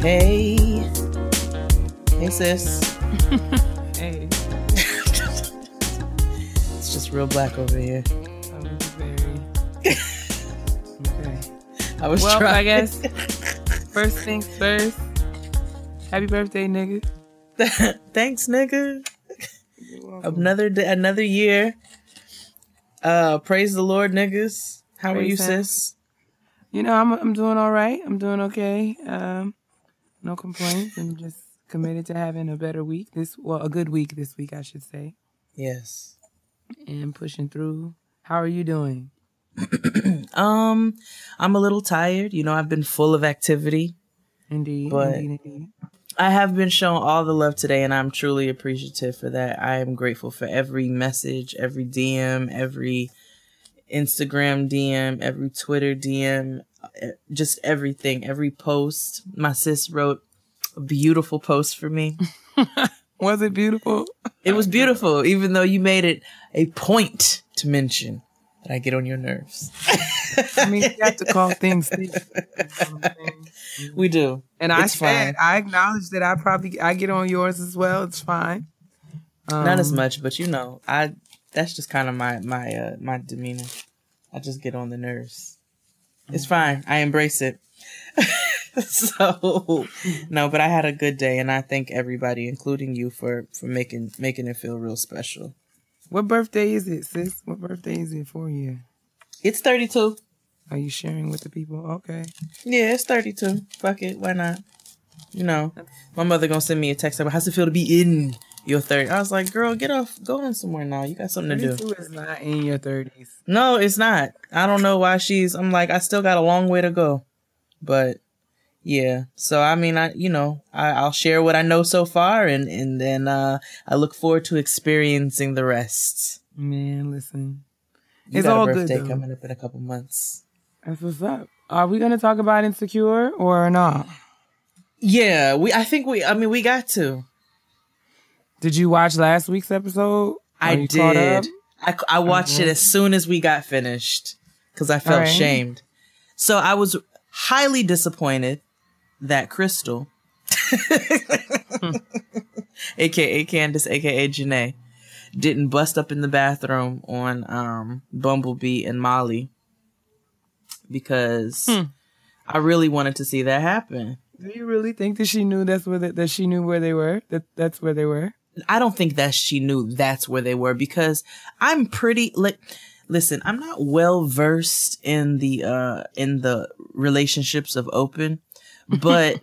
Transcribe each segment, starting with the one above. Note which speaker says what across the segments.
Speaker 1: Hey. Hey, sis.
Speaker 2: Hey,
Speaker 1: It's just real black over here.
Speaker 2: I was very. okay.
Speaker 1: I was
Speaker 2: Well,
Speaker 1: trying.
Speaker 2: I guess first things first. Happy birthday, nigga.
Speaker 1: Thanks, nigga. Another day, another year. Uh, praise the Lord, niggas. How are you,
Speaker 2: him.
Speaker 1: sis?
Speaker 2: You know, I'm I'm doing all right. I'm doing okay. Um, no complaints. I'm just committed to having a better week. This well, a good week this week, I should say,
Speaker 1: Yes.
Speaker 2: and pushing through. How are you doing?
Speaker 1: Um, I'm a little tired. You know, I've been full of activity.
Speaker 2: Indeed,
Speaker 1: But-
Speaker 2: indeed, indeed.
Speaker 1: I have been shown all the love today, and I'm truly appreciative for that. I am grateful for every message, every DM, every Instagram DM, every Twitter DM, just everything, every post. My sis wrote a beautiful post for me.
Speaker 2: Was it beautiful?
Speaker 1: It was beautiful, even though you made it a point to mention that I get on your nerves.
Speaker 2: I mean, you have to call things things. You know what I'm saying?
Speaker 1: We do.
Speaker 2: And I
Speaker 1: It's
Speaker 2: said,
Speaker 1: fine.
Speaker 2: I acknowledge that I probably I get on yours as well. It's fine.
Speaker 1: Not as
Speaker 2: Um,
Speaker 1: much, but you know, I that's just kind of my my uh my demeanor. I just get on the nerves. It's fine. I embrace it. so no, but I had a good day and I thank everybody, including you, for for making making it feel real special.
Speaker 2: What birthday is it, sis? What birthday is it for you?
Speaker 1: It's 32.
Speaker 2: Are you sharing with the people? Okay.
Speaker 1: Yeah, it's 32. Fuck it. Why not? You know, my mother gonna send me a text about how's it feel to be in your 30. I was like, girl, get off, go on somewhere now. You got something to do.
Speaker 2: 32 is not in your 30s.
Speaker 1: No, it's not. I don't know why she's. I'm like, I still got a long way to go, but yeah. So I mean, I you know, I, I'll share what I know so far, and and then uh I look forward to experiencing the rest.
Speaker 2: Man, listen.
Speaker 1: You
Speaker 2: It's
Speaker 1: got
Speaker 2: all
Speaker 1: a
Speaker 2: good,
Speaker 1: birthday
Speaker 2: though.
Speaker 1: coming up in a couple months.
Speaker 2: That's what's up. Are we going to talk about Insecure or not?
Speaker 1: Yeah, we. I think we. I mean, we got to.
Speaker 2: Did you watch last week's episode? Are
Speaker 1: I
Speaker 2: you caught up?
Speaker 1: did. I I watched it as soon as we got finished because I felt
Speaker 2: Alright.
Speaker 1: shamed. So I was highly disappointed that Crystal, aka Candace, aka Janae, didn't bust up in the bathroom on um, Bumblebee and Molly because
Speaker 2: Hmm.
Speaker 1: I really wanted to see that happen.
Speaker 2: Do you really think that she knew that's where the, that she knew where they were? That that's where they were?
Speaker 1: I don't think that she knew that's where they were because I'm pretty like listen, I'm not well versed in the uh in the relationships of open, but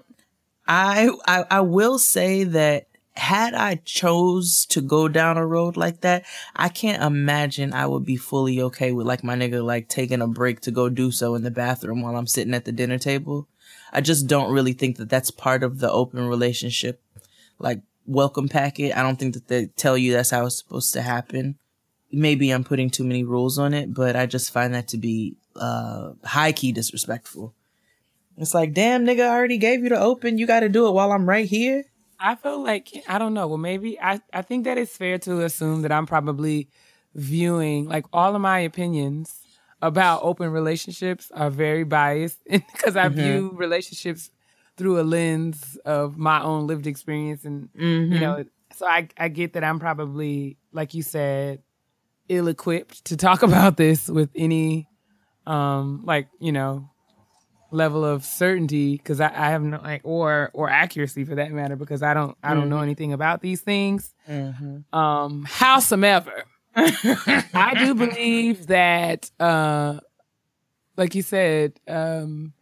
Speaker 1: I, I I will say that had I chose to go down a road like that, I can't imagine I would be fully okay with like my nigga like taking a break to go do so in the bathroom while I'm sitting at the dinner table. I just don't really think that that's part of the open relationship like welcome packet. I don't think that they tell you that's how it's supposed to happen. Maybe I'm putting too many rules on it, but I just find that to be uh high key disrespectful. It's like, damn nigga, I already gave you the open. You got to do it while I'm right here.
Speaker 2: I feel like I don't know. Well, maybe I I think that it's fair to assume that I'm probably viewing like all of my opinions about open relationships are very biased because I view relationships through a lens of my own lived experience and you know so I I get that I'm probably like you said ill equipped to talk about this with any um like you know level of certainty because I, I have no like or or accuracy for that matter because I don't I don't know anything about these things. Um, howsoever, I do believe that uh, like you said, um,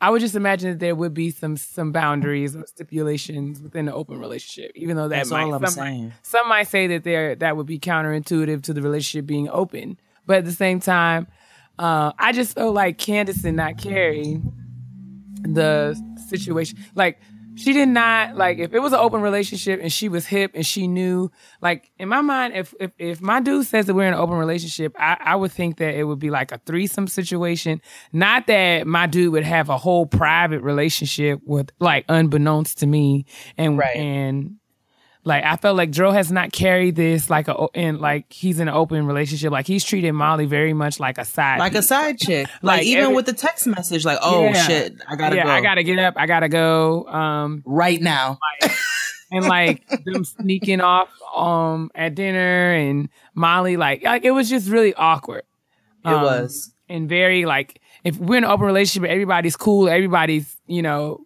Speaker 2: I would just imagine that there would be some some boundaries or stipulations within an open relationship, even though that
Speaker 1: That's
Speaker 2: might
Speaker 1: all I'm
Speaker 2: some, might-
Speaker 1: saying.
Speaker 2: some might say that there that would be counterintuitive to the relationship being open, but at the same time, uh, I just feel like Candace did not carry the situation. Like she did not like if it was an open relationship and she was hip and she knew. Like in my mind, if if, if my dude says that we're in an open relationship, I, I would think that it would be like a threesome situation. Not that my dude would have a whole private relationship with like unbeknownst to me and
Speaker 1: Right.
Speaker 2: and Like I felt like Dro has not carried this like a in like he's in an open relationship. Like he's treated Molly very much like a side,
Speaker 1: like a side chick. Like, like even every, with the text message, like oh yeah, shit, I gotta yeah, go.
Speaker 2: I gotta get up. I gotta go. Um,
Speaker 1: right now.
Speaker 2: Like, and like them sneaking off um at dinner and Molly like like it was just really awkward.
Speaker 1: Um, it was
Speaker 2: and very like if we're in an open relationship, everybody's cool, everybody's you know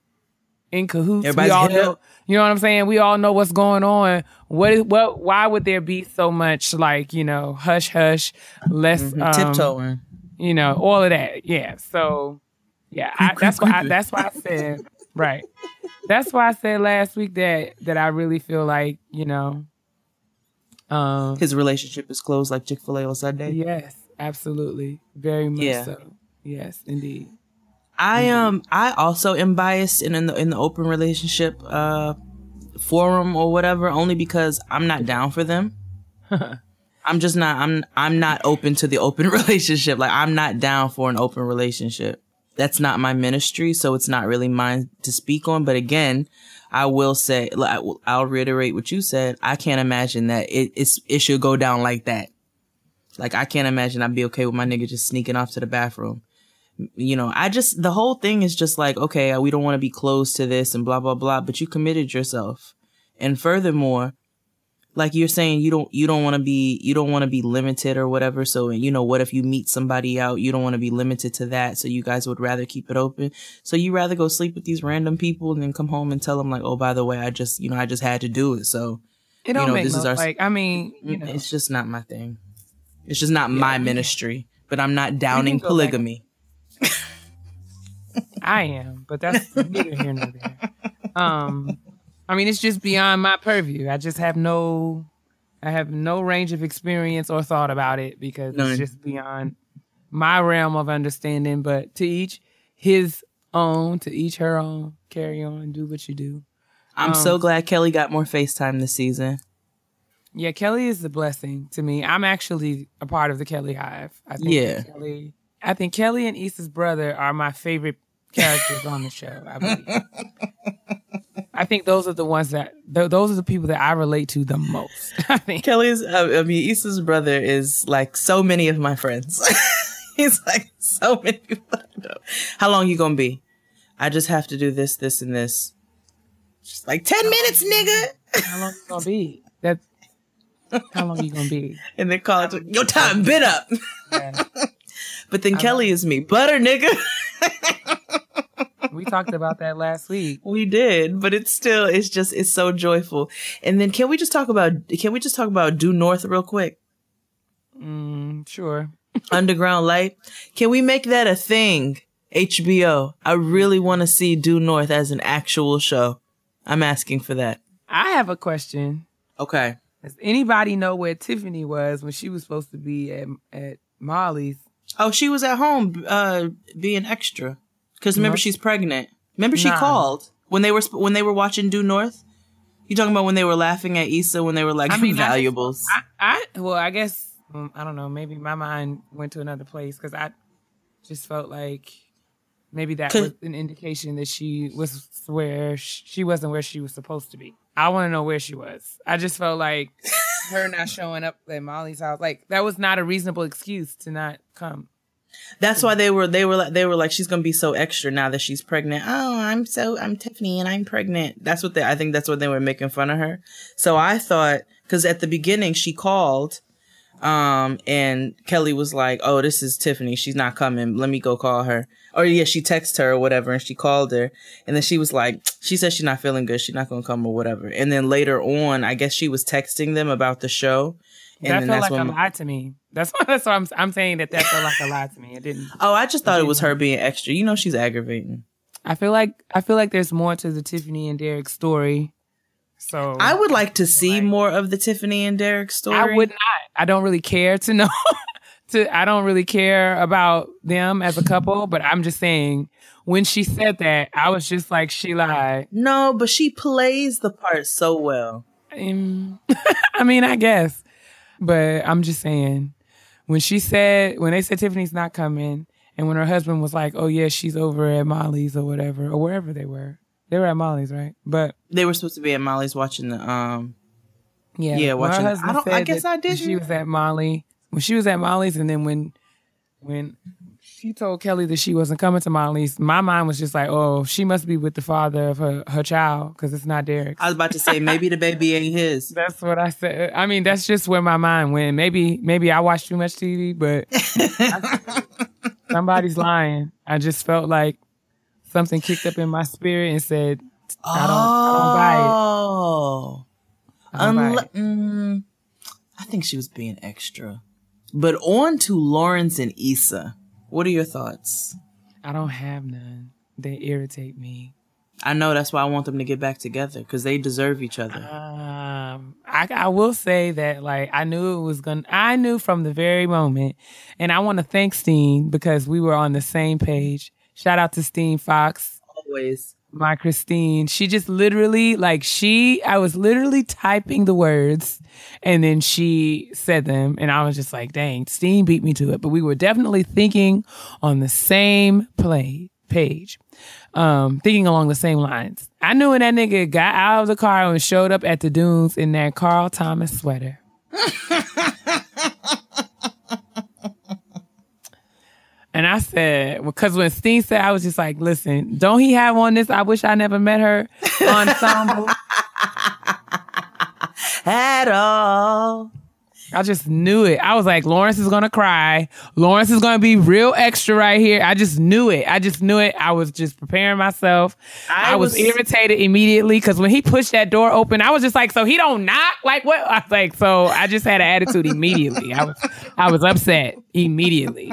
Speaker 2: in cahoots.
Speaker 1: Everybody's
Speaker 2: we all know, you know what I'm saying? We all know what's going on. What is what? Why would there be so much like you know hush hush, less mm-hmm. um,
Speaker 1: tiptoeing?
Speaker 2: You know all of that. Yeah. So yeah, I, that's why. I, that's why I said right. That's why I said last week that that I really feel like you know.
Speaker 1: Um, His relationship is closed like Chick Fil A on Sunday.
Speaker 2: Yes, absolutely, very much yeah. so. Yes, indeed.
Speaker 1: I mm-hmm. um I also am biased in, in the in the open relationship uh forum or whatever only because I'm not down for them. I'm just not I'm I'm not open to the open relationship. Like I'm not down for an open relationship. That's not my ministry, so it's not really mine to speak on, but again, I will say I'll reiterate what you said. I can't imagine that it it's, it should go down like that. Like I can't imagine I'd be okay with my nigga just sneaking off to the bathroom you know, I just, the whole thing is just like, okay, we don't want to be close to this and blah, blah, blah, but you committed yourself. And furthermore, like you're saying, you don't, you don't want to be, you don't want to be limited or whatever. So, you know, what if you meet somebody out? You don't want to be limited to that. So you guys would rather keep it open. So you rather go sleep with these random people and then come home and tell them like, oh, by the way, I just, you know, I just had to do it. So,
Speaker 2: it don't you know, make this no, is our, like, I mean, you know.
Speaker 1: it's just not my thing. It's just not yeah, my ministry, but I'm not downing polygamy.
Speaker 2: I am, but that's neither here nor there. Um, I mean, it's just beyond my purview. I just have no, I have no range of experience or thought about it because None. it's just beyond my realm of understanding. But to each his own, to each her own. Carry on, do what you do.
Speaker 1: I'm um, so glad Kelly got more FaceTime this season.
Speaker 2: Yeah, Kelly is a blessing to me. I'm actually a part of the Kelly Hive. I think yeah. Kelly I think Kelly and Issa's brother are my favorite characters on the show. I believe. I think those are the ones that th- those are the people that I relate to the most. I think
Speaker 1: Kelly's. Uh, I mean, Issa's brother is like so many of my friends. He's like so many people. How long you gonna be? I just have to do this, this, and this. Just like ten minutes, nigga.
Speaker 2: How long you gonna be? That. How long you gonna be?
Speaker 1: And then call it. Your time been up. Yeah. But then I Kelly is me. Butter, nigga.
Speaker 2: we talked about that last week.
Speaker 1: We did, but it's still, it's just, it's so joyful. And then can we just talk about, can we just talk about Due North real quick?
Speaker 2: Mm, sure.
Speaker 1: Underground Light. Can we make that a thing? HBO. I really want to see Due North as an actual show. I'm asking for that.
Speaker 2: I have a question.
Speaker 1: Okay.
Speaker 2: Does anybody know where Tiffany was when she was supposed to be at, at Molly's
Speaker 1: Oh, she was at home uh being extra because remember she's pregnant. Remember she nah. called when they were when they were watching Due North. You talking about when they were laughing at Issa when they were like I mean, valuables?
Speaker 2: I, I, well, I guess um, I don't know. Maybe my mind went to another place because I just felt like maybe that was an indication that she was where she wasn't where she was supposed to be. I want to know where she was. I just felt like her not showing up at Molly's house, like that was not a reasonable excuse to not come.
Speaker 1: That's why they were they were like they were like she's gonna be so extra now that she's pregnant. Oh, I'm so I'm Tiffany and I'm pregnant. That's what they I think that's what they were making fun of her. So I thought because at the beginning she called um, and Kelly was like, "Oh, this is Tiffany. She's not coming. Let me go call her." Or yeah, she texted her or whatever, and she called her, and then she was like, "She said she's not feeling good. She's not gonna come or whatever." And then later on, I guess she was texting them about the show.
Speaker 2: And that felt like a lie to me. That's why. That's why I'm. I'm saying that that felt like a lie to me. It didn't.
Speaker 1: Oh, I just thought it was her being extra. You know, she's aggravating.
Speaker 2: I feel like I feel like there's more to the Tiffany and Derek story so
Speaker 1: I would like to see like, more of the Tiffany and Derek story. I
Speaker 2: would not. I don't really care to know. to I don't really care about them as a couple, but I'm just saying when she said that, I was just like, she lied.
Speaker 1: No, but she plays the part so well.
Speaker 2: Um, I mean, I guess, but I'm just saying when she said when they said Tiffany's not coming, and when her husband was like, "Oh yeah, she's over at Molly's or whatever or wherever they were," They were at Molly's, right? But
Speaker 1: they were supposed to be at Molly's watching the um
Speaker 2: Yeah,
Speaker 1: Yeah,
Speaker 2: her
Speaker 1: watching- I
Speaker 2: husband
Speaker 1: don't- I guess I didn't.
Speaker 2: She was at Molly when she was at Molly's, and then when when she told Kelly that she wasn't coming to Molly's, my mind was just like, oh, she must be with the father of her her child because it's not Derek.
Speaker 1: I was about to say maybe the baby ain't his.
Speaker 2: That's what I said. I mean, that's just where my mind went. Maybe maybe I watch too much TV, but somebody's lying. I just felt like something kicked up in my spirit and said, I don't, I don't buy it.
Speaker 1: Oh.
Speaker 2: I buy
Speaker 1: Unle-
Speaker 2: it.
Speaker 1: mm, I think she was being extra. But on to Lawrence and Issa. What are your thoughts?
Speaker 2: I don't have none. They irritate me.
Speaker 1: I know that's why I want them to get back together because they deserve each other.
Speaker 2: Um, I, I will say that like I knew it was gonna. I knew from the very moment, and I want to thank Steen because we were on the same page. Shout out to Steen Fox,
Speaker 1: Always.
Speaker 2: My Christine. She just literally like she. I was literally typing the words, and then she said them, and I was just like, "Dang, Steen beat me to it." But we were definitely thinking on the same play page um, thinking along the same lines. I knew when that nigga got out of the car and showed up at the dunes in that Carl Thomas sweater. and I said, because when Steen said, I was just like, listen, don't he have on this? I wish I never met her ensemble.
Speaker 1: At all.
Speaker 2: I just knew it. I was like, Lawrence is gonna cry. Lawrence is gonna be real extra right here. I just knew it. I just knew it. I was just preparing myself.
Speaker 1: I
Speaker 2: I, was,
Speaker 1: was-
Speaker 2: irritated immediately because when he pushed that door open, I was just like, so he don't knock? Like what? I was like, so I just had an attitude immediately. I was I was upset immediately.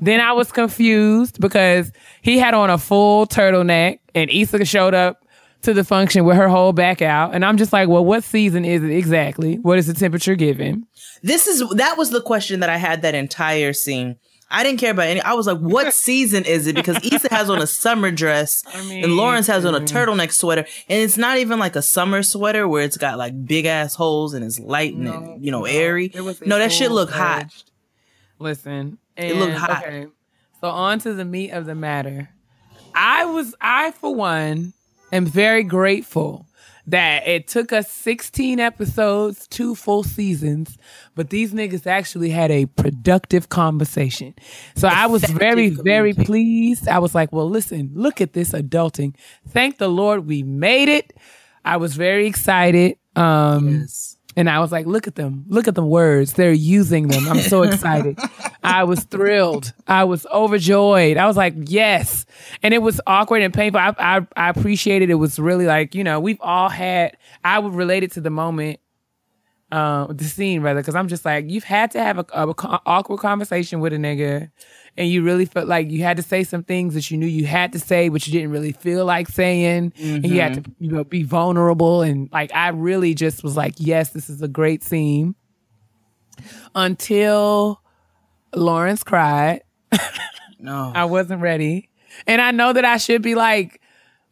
Speaker 2: then I was confused because he had on a full turtleneck and Issa showed up to the function with her whole back out. And I'm just like, well, what season is it exactly? What is the temperature given?
Speaker 1: This is that was the question that I had that entire scene. I didn't care about any. I was like, "What season is it?" Because Issa has on a summer dress,
Speaker 2: mean,
Speaker 1: and Lawrence has on a turtleneck sweater, and it's not even like a summer sweater where it's got like big ass holes and it's light and you know airy.
Speaker 2: It was a
Speaker 1: No, that shit looked hot.
Speaker 2: Listen,
Speaker 1: It looked hot.
Speaker 2: Okay, so on to the meat of the matter. I was, I for one, am very grateful that it took us 16 episodes, two full seasons, but these niggas actually had a productive conversation. So I was very, very pleased. I was like, well, listen, look at this adulting. Thank the Lord we made it. I was very excited. Um,
Speaker 1: Yes.
Speaker 2: And I was like, look at them. Look at the words. They're using them. I'm so excited. I was thrilled. I was overjoyed. I was like, yes. And it was awkward and painful. I, I, I appreciated it. It was really like, you know, we've all had, I would relate it to the moment, uh, the scene rather, because I'm just like, you've had to have a, a co- awkward conversation with a nigga. And you really felt like you had to say some things that you knew you had to say, but you didn't really feel like saying. And you had to, you know, be vulnerable. And like, I really just was like, yes, this is a great scene. Until Lawrence cried.
Speaker 1: No.
Speaker 2: I wasn't ready. And I know that I should be like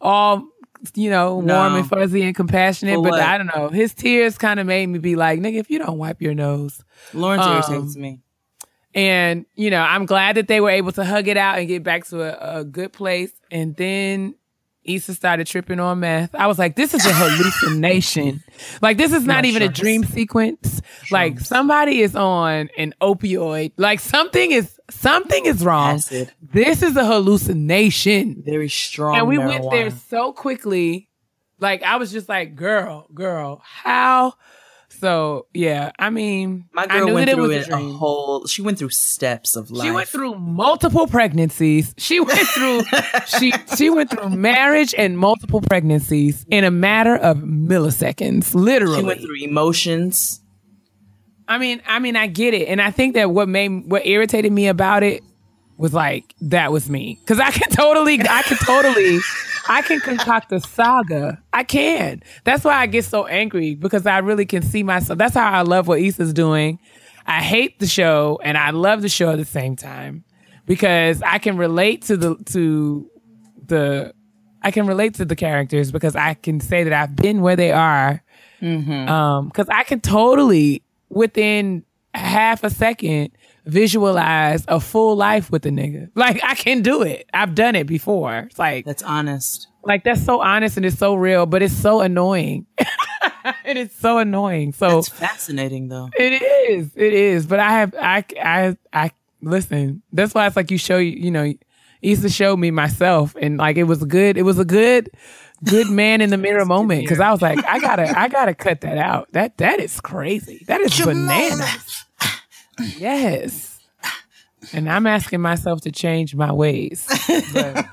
Speaker 2: all, you know, warm
Speaker 1: No.
Speaker 2: and fuzzy and compassionate,
Speaker 1: For
Speaker 2: but
Speaker 1: what?
Speaker 2: I don't know. His tears kind of made me be like, nigga, if you don't wipe your nose.
Speaker 1: Lawrence
Speaker 2: um,
Speaker 1: irritates me.
Speaker 2: And, you know, I'm glad that they were able to hug it out and get back to a, a good place. And then Issa started tripping on meth. I was like, this is a hallucination. like, this is not
Speaker 1: No,
Speaker 2: even a dream sequence. Like, somebody is on an opioid. Like, something is, something is wrong.
Speaker 1: Acid.
Speaker 2: This is a hallucination.
Speaker 1: Very strong.
Speaker 2: And we went there so quickly. Like, I was just like, girl, girl, how? So, yeah, I mean,
Speaker 1: My
Speaker 2: I
Speaker 1: girl
Speaker 2: knew
Speaker 1: went
Speaker 2: that it
Speaker 1: through
Speaker 2: was
Speaker 1: it
Speaker 2: a
Speaker 1: a whole. She went through steps of life.
Speaker 2: She went through multiple pregnancies. She went through she she went through marriage and multiple pregnancies in a matter of milliseconds, literally.
Speaker 1: She went through emotions.
Speaker 2: I mean, I mean, I get it, and I think that what made what irritated me about it was like that was me because I can totally, I can totally, I can concoct a saga. I can. That's why I get so angry because I really can see myself. That's how I love what Issa's doing. I hate the show and I love the show at the same time because I can relate to the to the I can relate to the characters because I can say that I've been where they are. Um, because I can totally within half a second visualize a full life with a nigga. Like I can do it. I've done it before. It's like
Speaker 1: That's honest.
Speaker 2: like that's so honest and it's so real, but it's so annoying. it is so annoying. So
Speaker 1: It's fascinating though.
Speaker 2: it is. It is. But I have I I I listen. That's why it's like you show you you know. Used to show me myself, and like it was good. It was a good, good man in the mirror moment because I was like, I gotta, I gotta cut that out. That that is crazy. That is bananas. Yes. And I'm asking myself to change my ways. But,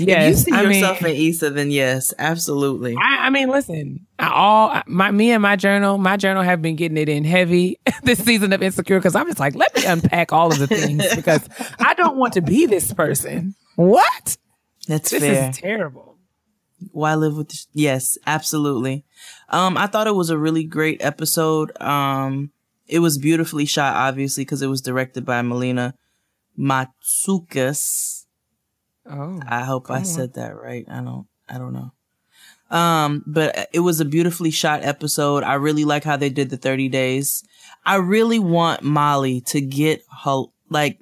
Speaker 1: if you
Speaker 2: yes,
Speaker 1: see
Speaker 2: I mean,
Speaker 1: yourself in Issa, then yes, absolutely.
Speaker 2: I, I mean, listen, I, all my me and my journal, my journal have been getting it in heavy this season of Insecure because I'm just like, let me unpack all of the things because I don't want to be this person. What?
Speaker 1: That's
Speaker 2: This
Speaker 1: fair.
Speaker 2: is terrible.
Speaker 1: Why live with? Yes, absolutely. Um, I thought it was a really great episode. Um, it was beautifully shot, obviously, because it was directed by Melina Matsoukas.
Speaker 2: Oh,
Speaker 1: I hope I
Speaker 2: on.
Speaker 1: said that right. I don't. I don't know. Um, but it was a beautifully shot episode. I really like how they did the 30 days. I really want Molly to get her, like,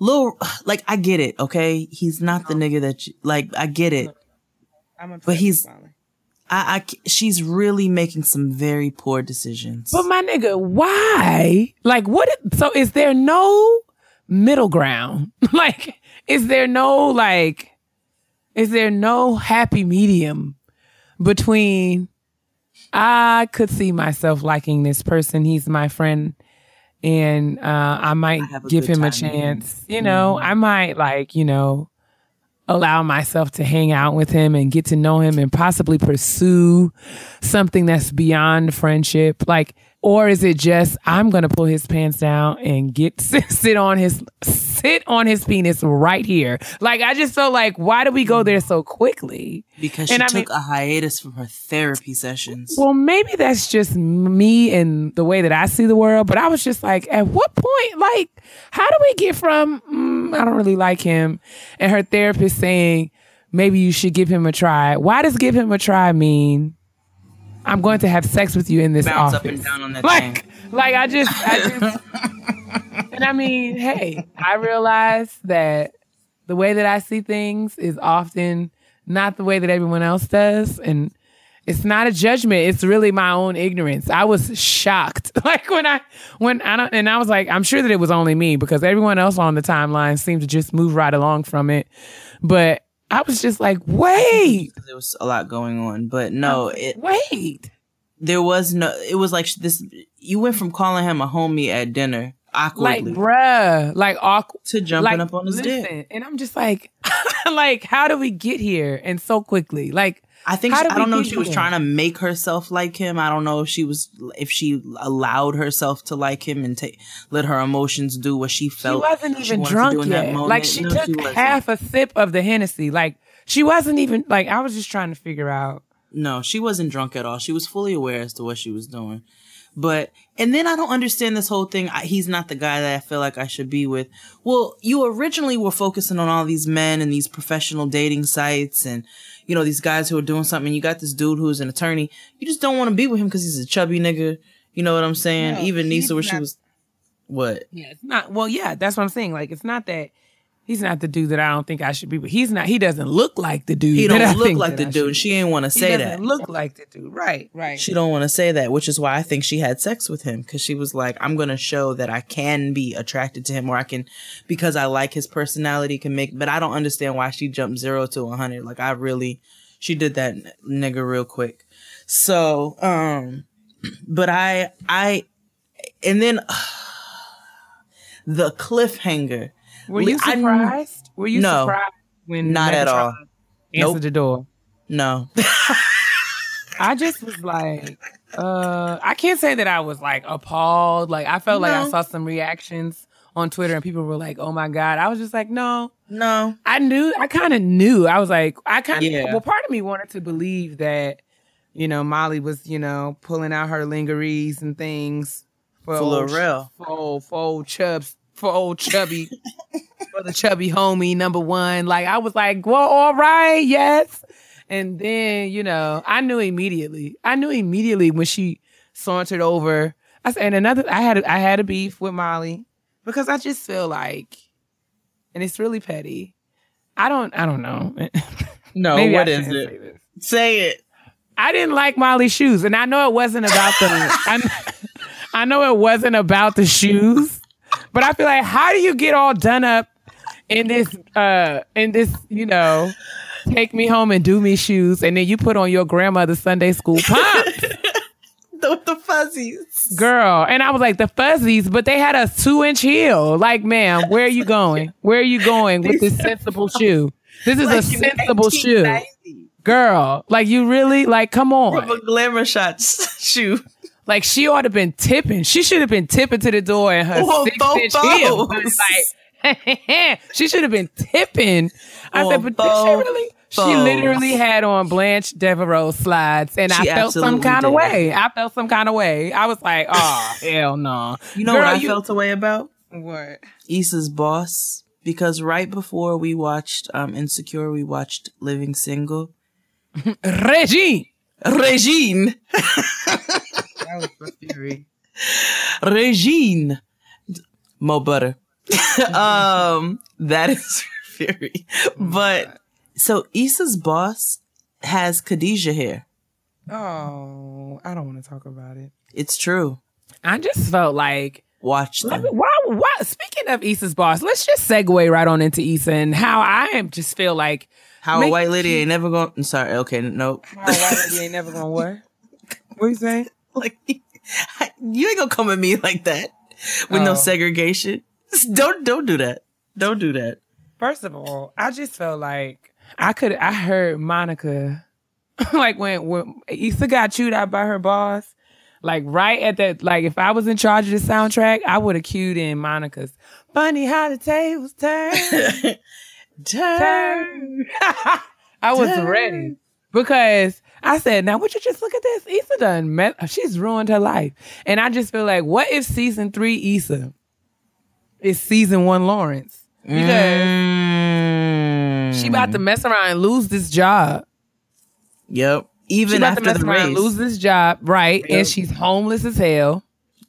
Speaker 1: little, like, I get it, okay? He's not the nigga that you, like, I get it.
Speaker 2: I'm
Speaker 1: But he's- I, I, she's really making some very poor decisions.
Speaker 2: But my nigga, why? Like, what? i- So, is there no middle ground? like, is there no like, is there no happy medium between? I could see myself liking this person. He's my friend, and uh, I might
Speaker 1: I
Speaker 2: give him a
Speaker 1: time with him.
Speaker 2: chance. You know, I might like you know allow myself to hang out with him and get to know him and possibly pursue something that's beyond friendship like or is it just i'm gonna pull his pants down and get sit on his sit on his penis right here? Like i just felt like why do we go there so quickly?
Speaker 1: Because she
Speaker 2: and
Speaker 1: took
Speaker 2: mean-
Speaker 1: a hiatus from her therapy sessions.
Speaker 2: well maybe that's just me and the way that i see the world but i was just like at what point like how do we get from mm, i don't really like him and her therapist saying maybe you should give him a try. Why does give him a try mean i'm going to have sex with you in this
Speaker 1: Bounce
Speaker 2: office
Speaker 1: up and down on that
Speaker 2: like
Speaker 1: thing.
Speaker 2: like i just i just and i mean hey i realize that the way that i see things is often not the way that everyone else does and it's not a judgment. It's really my own ignorance. I was shocked. Like when i when i don't and i was like i'm sure that it was only me because everyone else on the timeline seemed to just move right along from it. But i was just like wait
Speaker 1: There was a lot going on, but no, it
Speaker 2: wait
Speaker 1: there was no. It was like this. You went from calling him a homie at dinner awkwardly, like
Speaker 2: bruh like awkward
Speaker 1: to jumping up on his dick.
Speaker 2: And I'm just like, like, how do we get here and so quickly? Like,
Speaker 1: I think she, I don't know if she was
Speaker 2: here?
Speaker 1: trying to make herself like him. I don't know if she was if she allowed herself to like him and take let her emotions do what she felt. she
Speaker 2: wasn't
Speaker 1: even to
Speaker 2: drunk
Speaker 1: do in that
Speaker 2: yet. Like, she
Speaker 1: No,
Speaker 2: took
Speaker 1: wasn't.
Speaker 2: half a sip of the Hennessy. Like, she wasn't even like. I was just trying to figure out.
Speaker 1: No, she wasn't drunk at all. She was fully aware as to what she was doing. But and then I don't understand this whole thing. I, he's not the guy that I feel like I should be with. Well, you originally were focusing on all these men and these professional dating sites and you know these guys who are doing something. You got this dude who's an attorney. You just don't want to be with him because he's a chubby nigga. You know what I'm saying?
Speaker 2: No,
Speaker 1: Even Nisa, where she was, what?
Speaker 2: Yeah, it's not. Well, yeah, that's what I'm saying. Like, it's not that he's not the dude that I don't think I should be with. He's not. He doesn't look like the dude.
Speaker 1: He
Speaker 2: that I
Speaker 1: don't look like the
Speaker 2: I
Speaker 1: dude. She ain't want to say
Speaker 2: he
Speaker 1: that.
Speaker 2: doesn't look like the dude. Right. Right.
Speaker 1: She don't want to say that, which is why I think she had sex with him because she was like, "I'm gonna show that I can be attracted to him, or I can, because I like his personality, can make." But I don't understand why she jumped zero to a hundred. Like I really, she did that nigga real quick. So, um, but I, I, and then the cliffhanger.
Speaker 2: Were you
Speaker 1: I
Speaker 2: surprised? Were you
Speaker 1: No.
Speaker 2: surprised when
Speaker 1: Not at all.
Speaker 2: Answered
Speaker 1: Nope.
Speaker 2: the door.
Speaker 1: No,
Speaker 2: I just was like, uh, I can't say that I was like appalled. Like I felt like I saw some reactions on Twitter and people were like, "Oh my god!" I was just like, "No."
Speaker 1: no.
Speaker 2: I knew. I kind of knew. I was like, I kind of.
Speaker 1: Yeah.
Speaker 2: Well, part of me wanted to believe that, you know, Molly was, you know, pulling out her lingeries and things for
Speaker 1: For
Speaker 2: old,
Speaker 1: Lorel.
Speaker 2: for old, for old chubs, for old chubby, for the chubby homie number one. Like I was like, well, all right, yes. And then, you know, I knew immediately. I knew immediately when she sauntered over. I said, and another, I had, a, I had a beef with Molly because I just feel like, and it's really petty. I don't, I don't know.
Speaker 1: No, what is it?
Speaker 2: say.
Speaker 1: Say it.
Speaker 2: I didn't like Molly's shoes, and I know it wasn't about the. I know it wasn't about the shoes, but I feel like how do you get all done up in this uh in this you know take me home and do me shoes, and then you put on your grandmother's Sunday school pumps.
Speaker 1: the, the fuzzies.
Speaker 2: Girl, and I was like the fuzzies, but they had a two inch heel. Like, ma'am, where are you going? Where are you going with this sensible shoe? This is a sensible shoe, girl. Like, you really like? Come on,
Speaker 1: From a glamour shots shoe.
Speaker 2: Like she ought to have been tipping. She should have been tipping to the door in her
Speaker 1: Whoa,
Speaker 2: six inch heel. Like, she should have been tipping. I
Speaker 1: Whoa,
Speaker 2: said, but did she really? She literally had on Blanche Devereaux slides, and I felt some kind of way. I felt some kind of way. I was like, oh hell no.
Speaker 1: You know
Speaker 2: Girl,
Speaker 1: what I
Speaker 2: you-
Speaker 1: felt a way about?
Speaker 2: What?
Speaker 1: Issa's boss. Because right before we watched um Insecure, we watched Living Single.
Speaker 2: Regine.
Speaker 1: Regine.
Speaker 2: That was for Fury.
Speaker 1: Regine. Mo butter. um, that is Fury. But so Issa's boss has Khadijah here.
Speaker 2: Oh, I don't want to talk about it.
Speaker 1: It's true.
Speaker 2: I just felt like
Speaker 1: Watch them.
Speaker 2: me- why, why, speaking of Issa's boss, let's just segue right on into Issa and how I am just feel like
Speaker 1: How a white lady ain't never going. I'm sorry. Okay, nope.
Speaker 2: how a white lady ain't never gonna what? What you say?
Speaker 1: like you ain't gonna come at me like that with no
Speaker 2: Oh.
Speaker 1: segregation. Don't don't do that. Don't do that.
Speaker 2: First of all, I just felt like I could. I heard Monica, like when when Issa got chewed out by her boss, like right at that. Like if I was in charge of the soundtrack, I would have cued in Monica's "Funny How the Tables Turn."
Speaker 1: Turn.
Speaker 2: I was
Speaker 1: Turn.
Speaker 2: ready because I said, "Now, would you just look at this? Issa done met. She's ruined her life." And I just feel like, what if season three Issa is season one Lawrence? Because
Speaker 1: Mm.
Speaker 2: she about to mess around and lose this job.
Speaker 1: Yep.
Speaker 2: She
Speaker 1: Even
Speaker 2: about to
Speaker 1: after
Speaker 2: mess
Speaker 1: the
Speaker 2: around
Speaker 1: race,
Speaker 2: and lose this job, right?
Speaker 1: Yep.
Speaker 2: And she's homeless as hell.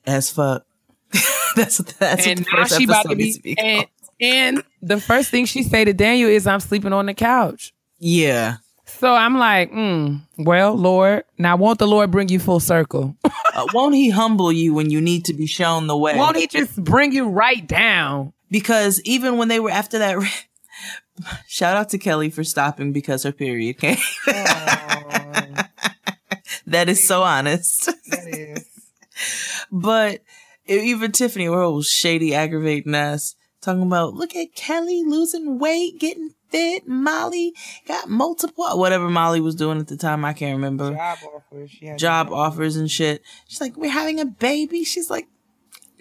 Speaker 1: as fuck. that's what that's
Speaker 2: and now she about to be.
Speaker 1: to
Speaker 2: And, and the first thing she say to Daniel is, "I'm sleeping on the couch."
Speaker 1: Yeah.
Speaker 2: So I'm like, mm, well, Lord, now won't the Lord bring you full circle?
Speaker 1: Uh, won't he humble you when you need to be shown the way?
Speaker 2: won't He just bring you right down?
Speaker 1: because even when they were after that, ra- shout out to Kelly for stopping because her period came. that is so honest. That is. but even Tiffany, her old shady, aggravating ass, talking about, look at Kelly losing weight, getting fit. Molly got multiple, whatever Molly was doing at the time. I can't remember.
Speaker 2: Job offers. She had
Speaker 1: Job offers and shit. She's like, we're having a baby. She's like,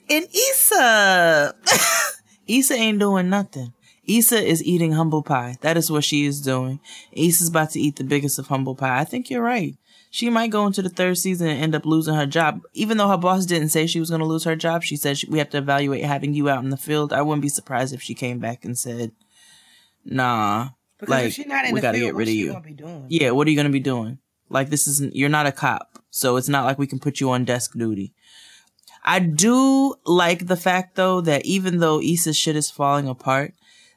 Speaker 1: and Issa, Issa ain't doing nothing. Issa is eating humble pie. That is what she is doing. Issa's about to eat the biggest of humble pie. I think you're right. She might go into the third season and end up losing her job. Even though her boss didn't say she was going to lose her job, she said she, we have to evaluate having you out in the field. I wouldn't be surprised if she came back and said, nah,
Speaker 2: Because
Speaker 1: like,
Speaker 2: if she's not in
Speaker 1: we
Speaker 2: the
Speaker 1: gotta
Speaker 2: field,
Speaker 1: get rid of you.
Speaker 2: gonna be doing?
Speaker 1: Yeah, what are you to be doing? Like, this isn't, you're not a cop. So it's not like we can put you on desk duty. I do like the fact though that even though Issa's shit is falling apart,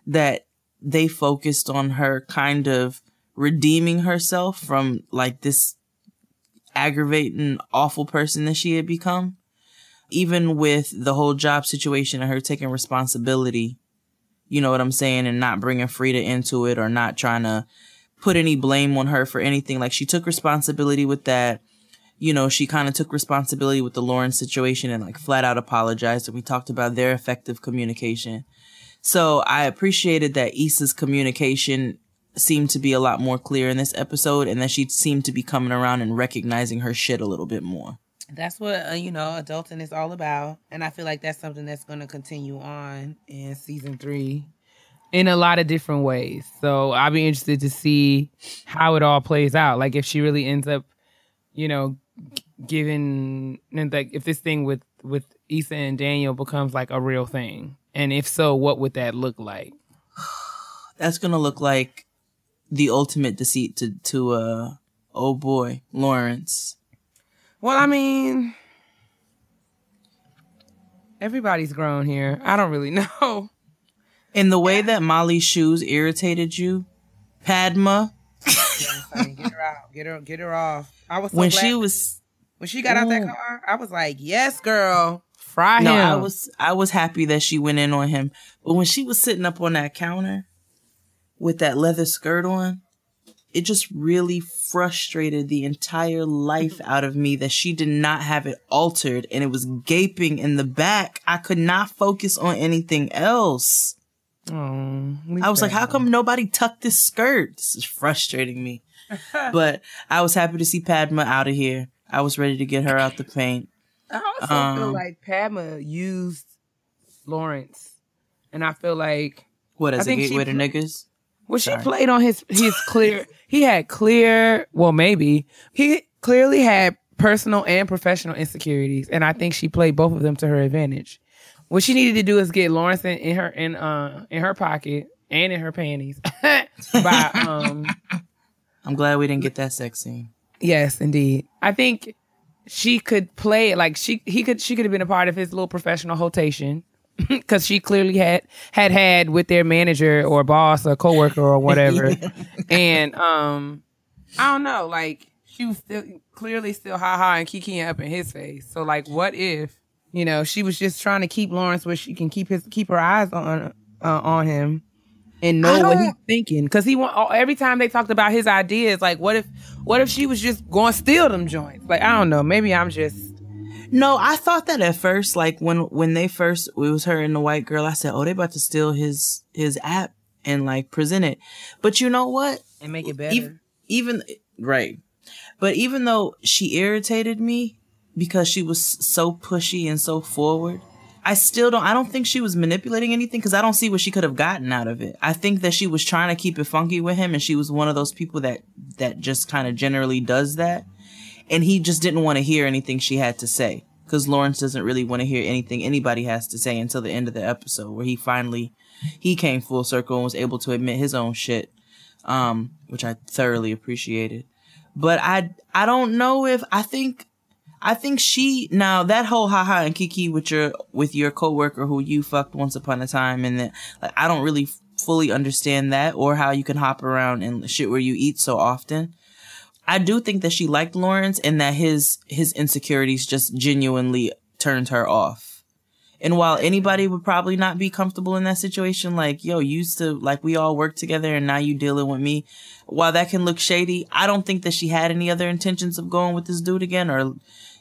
Speaker 1: that they focused on her kind of redeeming herself from like this aggravating, awful person that she had become. Even with the whole job situation and her taking responsibility, you know what I'm saying, and not bringing Frieda into it or not trying to put any blame on her for anything. Like she took responsibility with that. You know, she kind of took responsibility with the Lauren situation and like flat out apologized. And we talked about their effective communication. So I appreciated that Issa's communication seemed to be a lot more clear in this episode and that she seemed to be coming around and recognizing her shit a little bit more.
Speaker 3: That's what uh, you know, adulting is all about, and I feel like that's something that's going to continue on.
Speaker 2: in season three in a lot of different ways. So I'll be interested to see how it all plays out. Like if she really ends up, you know, giving like if this thing with with Issa and Daniel becomes like a real thing, and if so, what would that look like?
Speaker 1: That's gonna look like the ultimate deceit to to uh oh boy Lawrence.
Speaker 2: Well, I mean, everybody's grown here. I don't really know.
Speaker 1: In the way that Molly's shoes irritated you, Padma.
Speaker 3: Get her out, get her, get her off. I was so
Speaker 1: when
Speaker 3: glad
Speaker 1: she was
Speaker 3: when she got out that car. I was like, yes, girl.
Speaker 2: Fry
Speaker 1: no,
Speaker 2: him.
Speaker 1: I was I was happy that she went in on him. But when she was sitting up on that counter with that leather skirt on, it just really frustrated the entire life out of me that she did not have it altered and it was gaping in the back. I could not focus on anything else.
Speaker 2: Oh,
Speaker 1: I was like, how come nobody tucked this skirt? This is frustrating me. but I was happy to see Padma out of here. I was ready to get her out the paint.
Speaker 2: I also feel
Speaker 1: Um,
Speaker 2: like Padma used Lawrence, and I feel like
Speaker 1: What
Speaker 2: I
Speaker 1: as a
Speaker 2: think she
Speaker 1: gateway to niggas?
Speaker 2: Well, she played on his his clear. He had clear. Well, maybe he clearly had personal and professional insecurities, and I think she played both of them to her advantage. What she needed to do is get Lawrence in, in her in uh in her pocket and in her panties by um
Speaker 1: I'm glad we didn't get that sex scene.
Speaker 2: Yes, indeed. I think she could play it like she he could she could have been a part of his little professional rotation because she clearly had had had with their manager or boss or coworker or whatever, and um, I don't know, like she was still clearly still ha ha and kikiing up in his face. So like, what if you know she was just trying to keep Lawrence where she can keep his keep her eyes on uh, on him and know what he's thinking. Because he want every time they talked about his ideas like what if what if she was just going to steal them joints? Like i don't know. Maybe i'm just
Speaker 1: No, I thought that at first. Like when when they first it was her and the white girl. I said, "Oh, they about to steal his his app and like present it." But you know what?
Speaker 2: and make it better
Speaker 1: Ev- even right, but even though she irritated me because she was so pushy and so forward, I still don't. I don't think she was manipulating anything because I don't see what she could have gotten out of it. I think that she was trying to keep it funky with him, and she was one of those people that that just kind of generally does that and he just didn't want to hear anything she had to say because Lawrence doesn't really want to hear anything anybody has to say until the end of the episode where he finally he came full circle and was able to admit his own shit um which I thoroughly appreciated. But I I don't know if I think I think she now that whole haha and kiki with your with your coworker who you fucked once upon a time and that like I don't really fully understand that or how you can hop around and shit where you eat so often I do think that she liked Lawrence and that his his insecurities just genuinely turned her off. And while anybody would probably not be comfortable in that situation, like, yo, used to like we all work together and now you dealing with me. While that can look shady, I don't think that she had any other intentions of going with this dude again or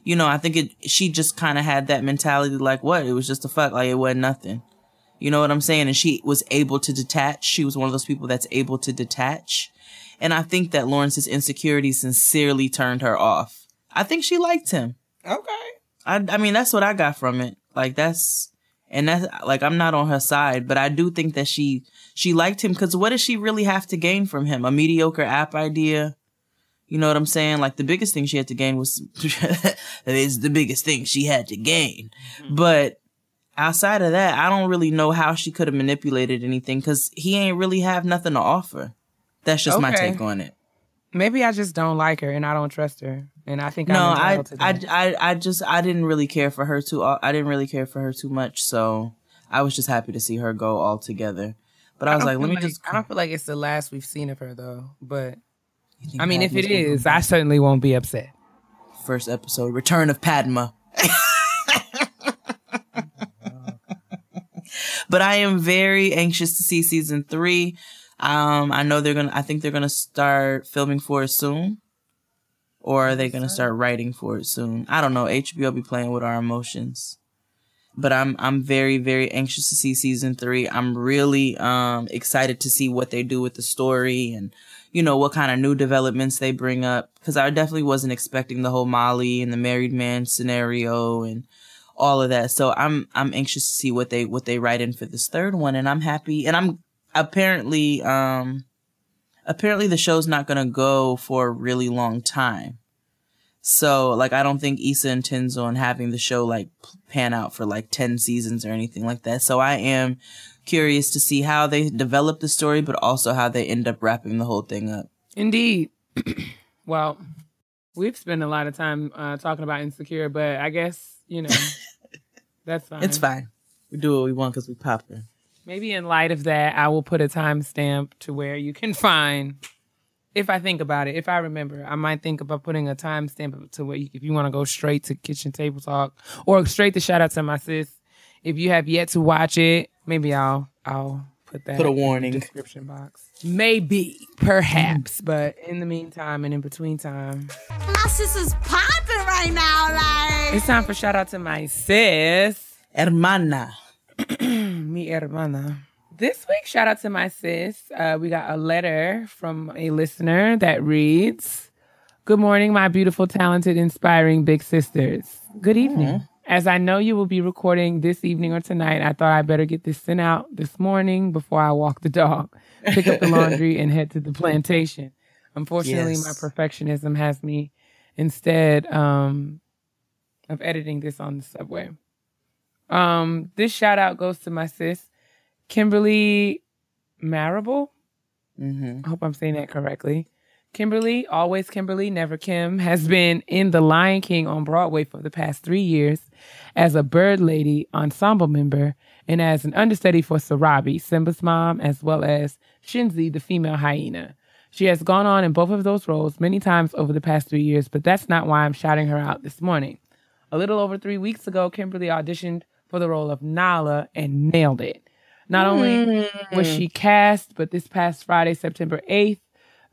Speaker 1: you know, I think it she just kind of had that mentality like what? It was just a fuck, like it wasn't nothing. You know what I'm saying? And she was able to detach. She was one of those people that's able to detach. And I think that Lawrence's insecurity sincerely turned her off. I think she liked him.
Speaker 3: Okay.
Speaker 1: I, I mean, that's what I got from it. Like that's, and that's like, I'm not on her side, but I do think that she, she liked him because what does she really have to gain from him? A mediocre app idea? You know what I'm saying? Like the biggest thing she had to gain was, is the biggest thing she had to gain. Mm-hmm. But outside of that, I don't really know how she could have manipulated anything because he ain't really have nothing to offer. That's just my take on it.
Speaker 2: maybe i just don't like her and i don't trust her and i think
Speaker 1: no, I, I. I, I just, I didn't really care for her too. I didn't really care for her too much. So I was just happy to see her go all together. But I was
Speaker 2: don't
Speaker 1: like, let me just.
Speaker 2: i don't feel like it's the last we've seen of her though but i mean if it is i certainly won't be upset
Speaker 1: first episode, Return of Padma. but I am very anxious to see season three. Um, I know they're gonna. I think they're gonna start filming for it soon, or are they gonna start writing for it soon? I don't know. HBO be playing with our emotions, but I'm I'm very very anxious to see season three. I'm really um excited to see what they do with the story and you know what kind of new developments they bring up because I definitely wasn't expecting the whole Molly and the married man scenario and all of that. So I'm I'm anxious to see what they what they write in for this third one, and I'm happy. And I'm apparently um apparently the show's not gonna go for a really long time. So like I don't think Issa intends on having the show like pan out for like ten seasons or anything like that. So I am curious to see how they develop the story, but also how they end up wrapping the whole thing up.
Speaker 2: Indeed. well, we've spent a lot of time uh, talking about insecure, but I guess you know that's fine.
Speaker 1: It's fine. We do what we want because we popping.
Speaker 2: Maybe in light of that, I will put a timestamp to where you can find if I think about it, if I remember, I might think about putting a timestamp to where you, if you want to go straight to kitchen table talk or straight to shout out to my sis. If you have yet to watch it, maybe I'll I'll put that
Speaker 1: Put a
Speaker 2: in the
Speaker 1: warning.
Speaker 2: description box. Maybe, perhaps, but in the meantime and in between time,
Speaker 4: My sis is popping right now, like.
Speaker 2: it's time for shout out to my sis.
Speaker 1: Hermana.
Speaker 2: Mi hermana. This week, shout out to my sis. Uh, we got a letter from a listener that reads Good morning, my beautiful, talented, inspiring big sisters. Good evening. As I know you will be recording this evening or tonight, I thought I better get this sent out this morning before I walk the dog, pick up the laundry, and head to the plantation. Unfortunately,
Speaker 1: Yes.
Speaker 2: my perfectionism has me instead um, of editing this on the subway. Um, this shout out goes to my sis, Kimberly Marable.
Speaker 1: Mm-hmm.
Speaker 2: I hope I'm saying that correctly. Kimberly, always Kimberly, never Kim, has been in The Lion King on Broadway for the past three years as a Bird Lady ensemble member and as an understudy for Sarabi, Simba's mom, as well as Shenzi, the female hyena. She has gone on in both of those roles many times over the past three years, but that's not why I'm shouting her out this morning. A little over three weeks ago, Kimberly auditioned for the role of Nala and nailed it. Not only was she hmm. cast, but this past Friday, September 8th,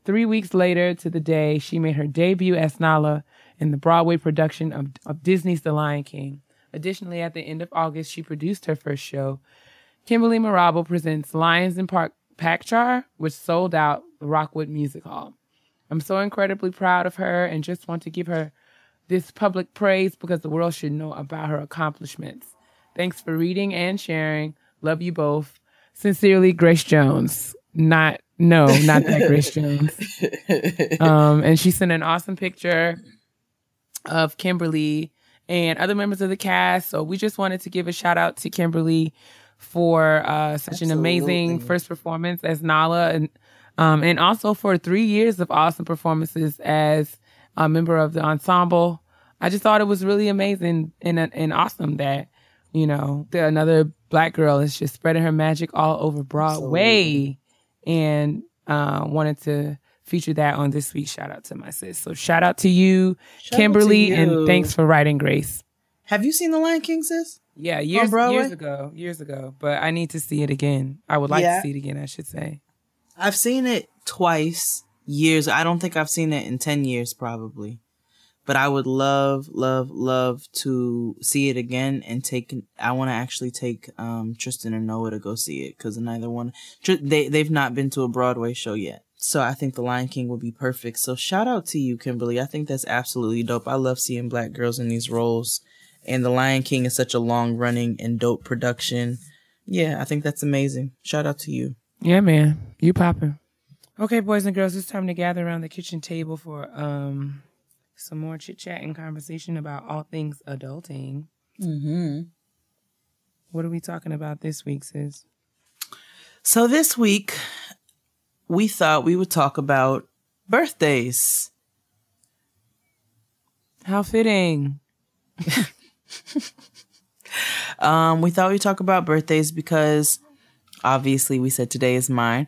Speaker 2: three weeks later to the day, she made her debut as Nala in the Broadway production of, of Disney's The Lion King. Additionally, at the end of August, she produced her first show. Kimberly Marable presents Lions in Park Packchar, which sold out the Rockwood Music Hall. I'm so incredibly proud of her and just want to give her this public praise because the world should know about her accomplishments. Thanks for reading and sharing. Love you both. Sincerely, Grace Jones. Not, no, not that Grace Jones. Um, and she sent an awesome picture of Kimberly and other members of the cast. So we just wanted to give a shout out to Kimberly for uh, such an amazing first performance as Nala, and um, and also for three years of awesome performances as a member of the ensemble. I just thought it was really amazing and and awesome that you know another black girl is just spreading her magic all over Broadway, and uh, wanted to feature that on this week's shout out to my sis. So shout out to you,
Speaker 1: Shout out to
Speaker 2: Kimberly,
Speaker 1: you.
Speaker 2: and thanks for writing Grace.
Speaker 1: Have you seen The Lion King, sis?
Speaker 2: Yeah, years years ago, years ago, but I need to see it again. I would like
Speaker 1: Yeah.
Speaker 2: to see it again. I should say.
Speaker 1: I've seen it twice. Years. I don't think I've seen it in ten years, probably. But I would love, love, love to see it again and take. I want to actually take um, Tristan and Noah to go see it because neither one they they've not been to a Broadway show yet. So I think The Lion King would be perfect. So shout out to you, Kimberly. I think that's absolutely dope. I love seeing black girls in these roles, and The Lion King is such a long running and dope production. Yeah, I think that's amazing. Shout out to you.
Speaker 2: Yeah, man, you popping. Okay, boys and girls, it's time to gather around the kitchen table for um some more chit chat and conversation about all things adulting.
Speaker 1: Mm-hmm.
Speaker 2: What are we talking about this week, sis?
Speaker 1: So this week, we thought we would talk about birthdays.
Speaker 2: How fitting.
Speaker 1: Um, we thought we'd talk about birthdays because obviously we said today is mine.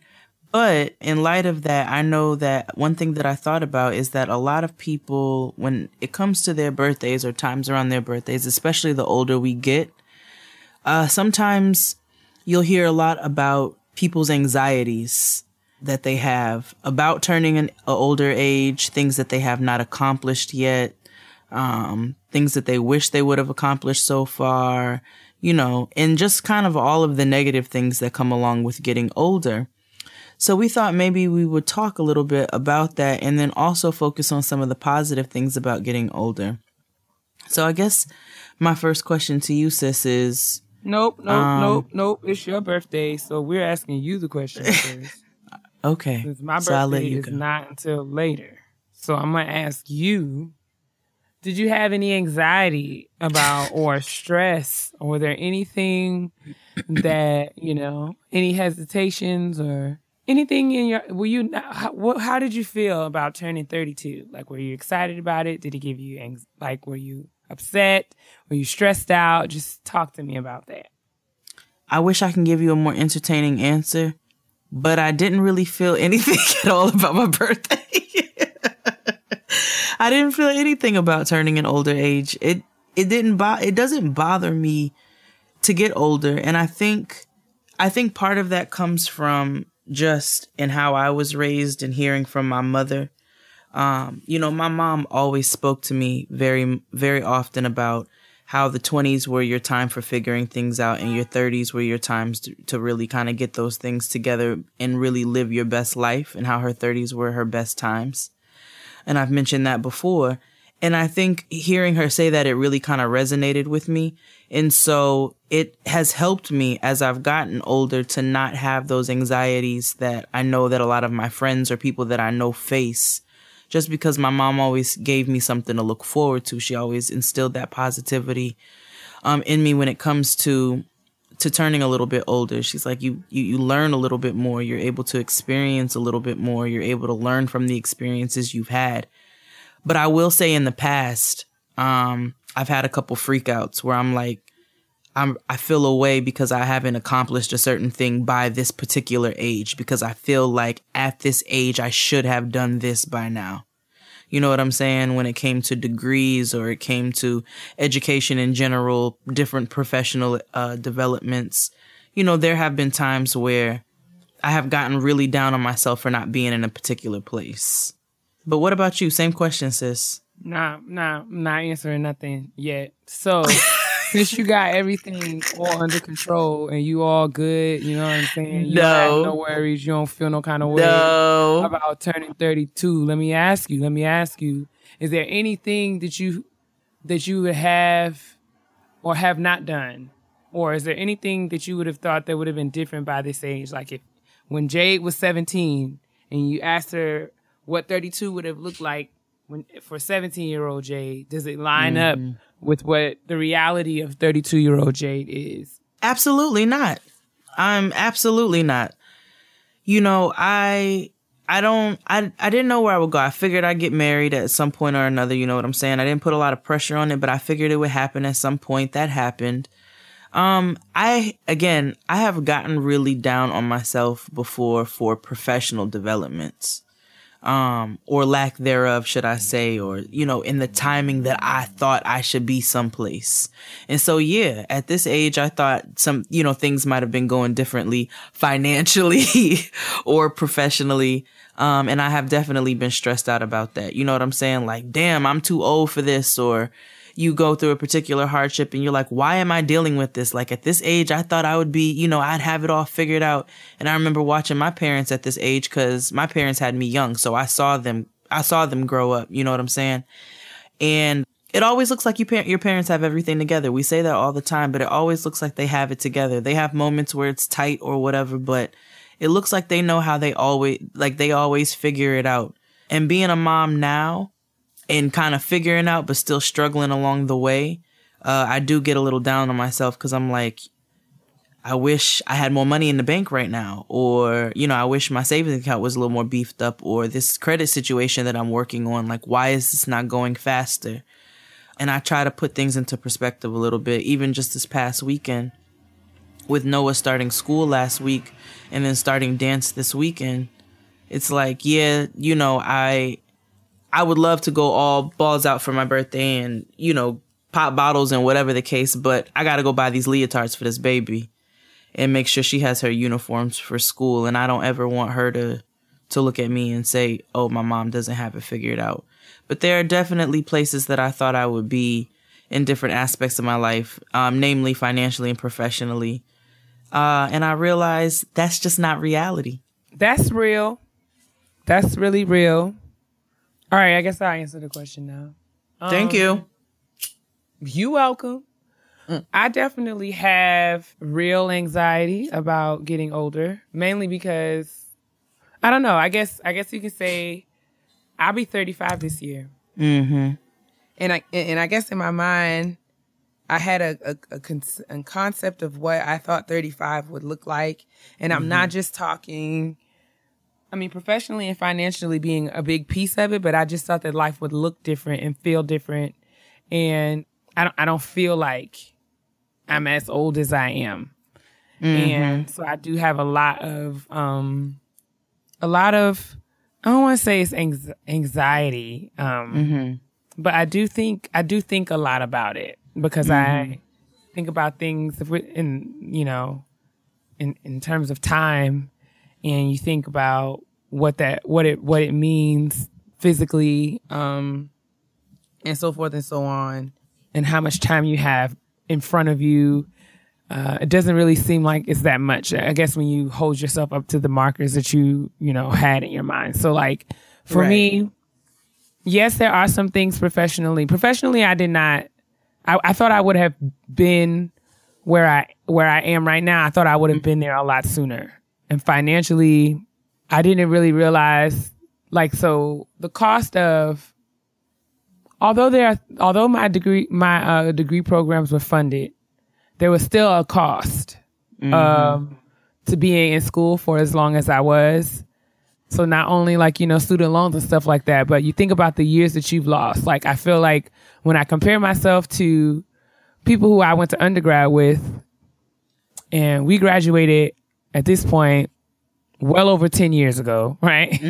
Speaker 1: But in light of that, I know that one thing that I thought about is that a lot of people, when it comes to their birthdays or times around their birthdays, especially the older we get, uh, sometimes you'll hear a lot about people's anxieties that they have about turning an older age, things that they have not accomplished yet, um, things that they wish they would have accomplished so far, you know, and just kind of all of the negative things that come along with getting older. So we thought maybe we would talk a little bit about that and then also focus on some of the positive things about getting older. So I guess my first question to you, sis, is
Speaker 2: Nope, nope,
Speaker 1: Um,
Speaker 2: nope, nope. It's your birthday, so we're asking you the question first.
Speaker 1: okay.
Speaker 2: Because my
Speaker 1: so I'll let
Speaker 2: birthday
Speaker 1: you
Speaker 2: is
Speaker 1: go.
Speaker 2: not until later. So I'm gonna ask you, did you have any anxiety about or stress? Or were there anything that, you know, any hesitations or anything in your were you how, what, how did you feel about turning 32? Like were you excited about it? Did it give you anx- like were you upset? Were you stressed out? Just talk to me about that.
Speaker 1: I wish I can give you a more entertaining answer, but I didn't really feel anything at all about my birthday. I didn't feel anything about turning an older age. It it didn't bo- it doesn't bother me to get older and I think I think part of that comes from just in how I was raised and hearing from my mother. Um, you know, my mom always spoke to me very very often about how the 20s were your time for figuring things out and your 30s were your times to, to really kind of get those things together and really live your best life and how her 30s were her best times. And I've mentioned that before. And I think hearing her say that, it really kind of resonated with me. And so it has helped me as I've gotten older to not have those anxieties that I know that a lot of my friends or people that I know face just because my mom always gave me something to look forward to. She always instilled that positivity um, in me when it comes to to turning a little bit older. She's like, you, you you learn a little bit more. You're able to experience a little bit more. You're able to learn from the experiences you've had. But I will say, in the past, um, I've had a couple freakouts where I'm like, I'm I feel away because I haven't accomplished a certain thing by this particular age because I feel like at this age I should have done this by now. You know what I'm saying? When it came to degrees or it came to education in general, different professional uh, developments, you know, there have been times where I have gotten really down on myself for not being in a particular place. But what about you? Same question, sis.
Speaker 2: Nah, nah, I'm not answering nothing yet. So since you got everything all under control and you all good, you know what I'm saying? You
Speaker 1: No.
Speaker 2: no worries. You don't feel no kind of way
Speaker 1: No.
Speaker 2: about turning 32. Let me ask you. Let me ask you. Is there anything that you that you would have or have not done, or is there anything that you would have thought that would have been different by this age? Like if when Jade was 17 and you asked her what 32 would have looked like when for 17 year old Jade, does it line up with what the reality of 32 year old Jade is?
Speaker 1: Absolutely not. I'm absolutely not. You know, I I don't I I didn't know where I would go. I figured I'd get married at some point or another, you know what I'm saying? I didn't put a lot of pressure on it, but I figured it would happen at some point. That happened. Um I again, I have gotten really down on myself before for professional developments. Um or lack thereof, should I say, or you know, in the timing that I thought I should be someplace. And so yeah, at this age I thought some, you know, things might have been going differently financially or professionally. Um, and I have definitely been stressed out about that. You know what I'm saying? Like, damn, I'm too old for this. Or you go through a particular hardship and you're like, why am I dealing with this? Like at this age, I thought I would be, you know, I'd have it all figured out. And I remember watching my parents at this age because my parents had me young. So I saw them, I saw them grow up. You know what I'm saying? And it always looks like you par- your parents have everything together. We say that all the time, but it always looks like they have it together. They have moments where it's tight or whatever, but it looks like they know how they always like they always figure it out. And being a mom now and kind of figuring out but still struggling along the way, uh, I do get a little down on myself because I'm like, I wish I had more money in the bank right now, or you know, I wish my savings account was a little more beefed up, or this credit situation that I'm working on, like why is this not going faster? And I try to put things into perspective a little bit, even just this past weekend with Noah starting school last week and then starting dance this weekend. It's like, yeah, you know, I I would love to go all balls out for my birthday and, you know, pop bottles and whatever the case, but I got to go buy these leotards for this baby and make sure she has her uniforms for school and I don't ever want her to to look at me and say, "Oh, my mom doesn't have it figured out." But there are definitely places that I thought I would be in different aspects of my life, um, namely financially and professionally. Uh, and I realized that's just not reality.
Speaker 2: That's real. That's really real. All right, I guess I'll answer the question now.
Speaker 1: Thank
Speaker 2: Um,
Speaker 1: you.
Speaker 2: You welcome. I definitely have real anxiety about getting older, mainly because I don't know. I guess I guess you can say I'll be 35 this year.
Speaker 1: Mm-hmm.
Speaker 3: and I and I guess in my mind, I had a a, a, con- a concept of what I thought 35 would look like, and I'm not just talking.
Speaker 2: I mean, professionally and financially being a big piece of it, but I just thought that life would look different and feel different. And I don't, I don't feel like I'm as old as I am. And so I do have a lot of um a lot of I don't want to say it's anx- anxiety. Um but I do think I do think a lot about it because I think about things in you know in in terms of time and you think about what that what it what it means physically um and so forth and so on and how much time you have in front of you uh, it doesn't really seem like it's that much. I guess when you hold yourself up to the markers that you you know had in your mind. So like for
Speaker 1: Right.
Speaker 2: me yes there are some things professionally. Professionally i did not I, I thought i would have been where i where i am right now. I thought i would have been there a lot sooner and financially i didn't really realize like so the cost of although there are, although my degree my uh, degree programs were funded there was still a cost um, to being in school for as long as i was so not only like, you know, student loans and stuff like that, but you think about the years that you've lost. Like I feel like when I compare myself to people who I went to undergrad with and we graduated at this point well over 10 years ago, right? Mm-hmm.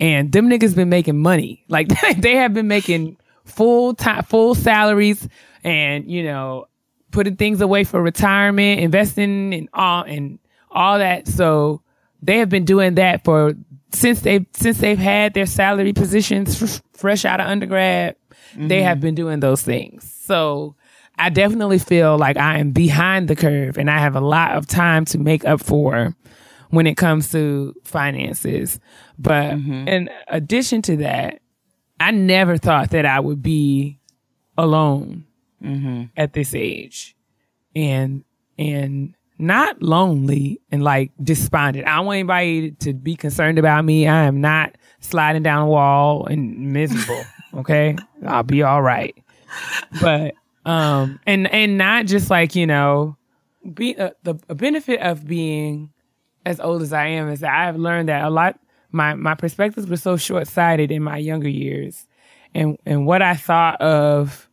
Speaker 2: And them niggas been making money. Like they have been making full time, full salaries and, you know, putting things away for retirement, investing and all, and all that. So they have been doing that for since they've, since they've had their salary positions f- fresh out of undergrad. They mm-hmm. have been doing those things. So I definitely feel like I am behind the curve and I have a lot of time to make up for when it comes to finances. But mm-hmm. in addition to that, I never thought that I would be alone mm-hmm. at this age and and not lonely and like despondent. I don't want anybody to be concerned about me. I am not sliding down a wall and miserable. Okay. I'll be all right. But um and and not just like, you know, be uh, the benefit of being as old as I am is that I have learned that a lot my my perspectives were so short sighted in my younger years. And and what I thought of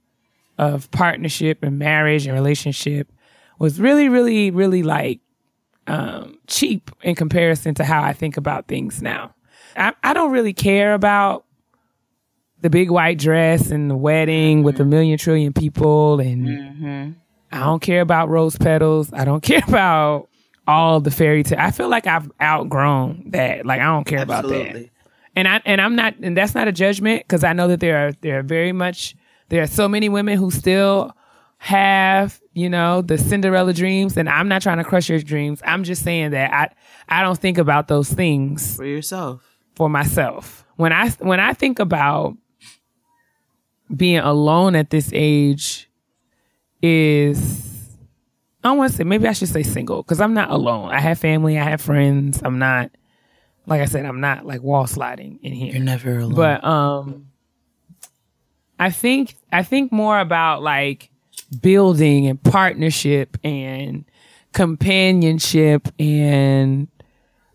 Speaker 2: of partnership and marriage and relationship was really, really, really like um, cheap in comparison to how I think about things now. I, I don't really care about the big white dress and the wedding with a mm-hmm. million trillion people, and mm-hmm. I don't care about rose petals. I don't care about all the fairy tale. I feel like I've outgrown that. Like I don't care about that and I and I'm not and that's not a judgment because I know that there are there are very much there are so many women who still have you know the Cinderella dreams and I'm not trying to crush your dreams. I'm just saying that I I don't think about those things
Speaker 1: For yourself.
Speaker 2: for myself. When I when I think about being alone at this age is I want to say maybe I should say single because I'm not alone. I have family, I have friends. I'm not like I said, I'm not like wall sliding in here.
Speaker 1: You're never alone.
Speaker 2: But um I think I think more about like building and partnership and companionship and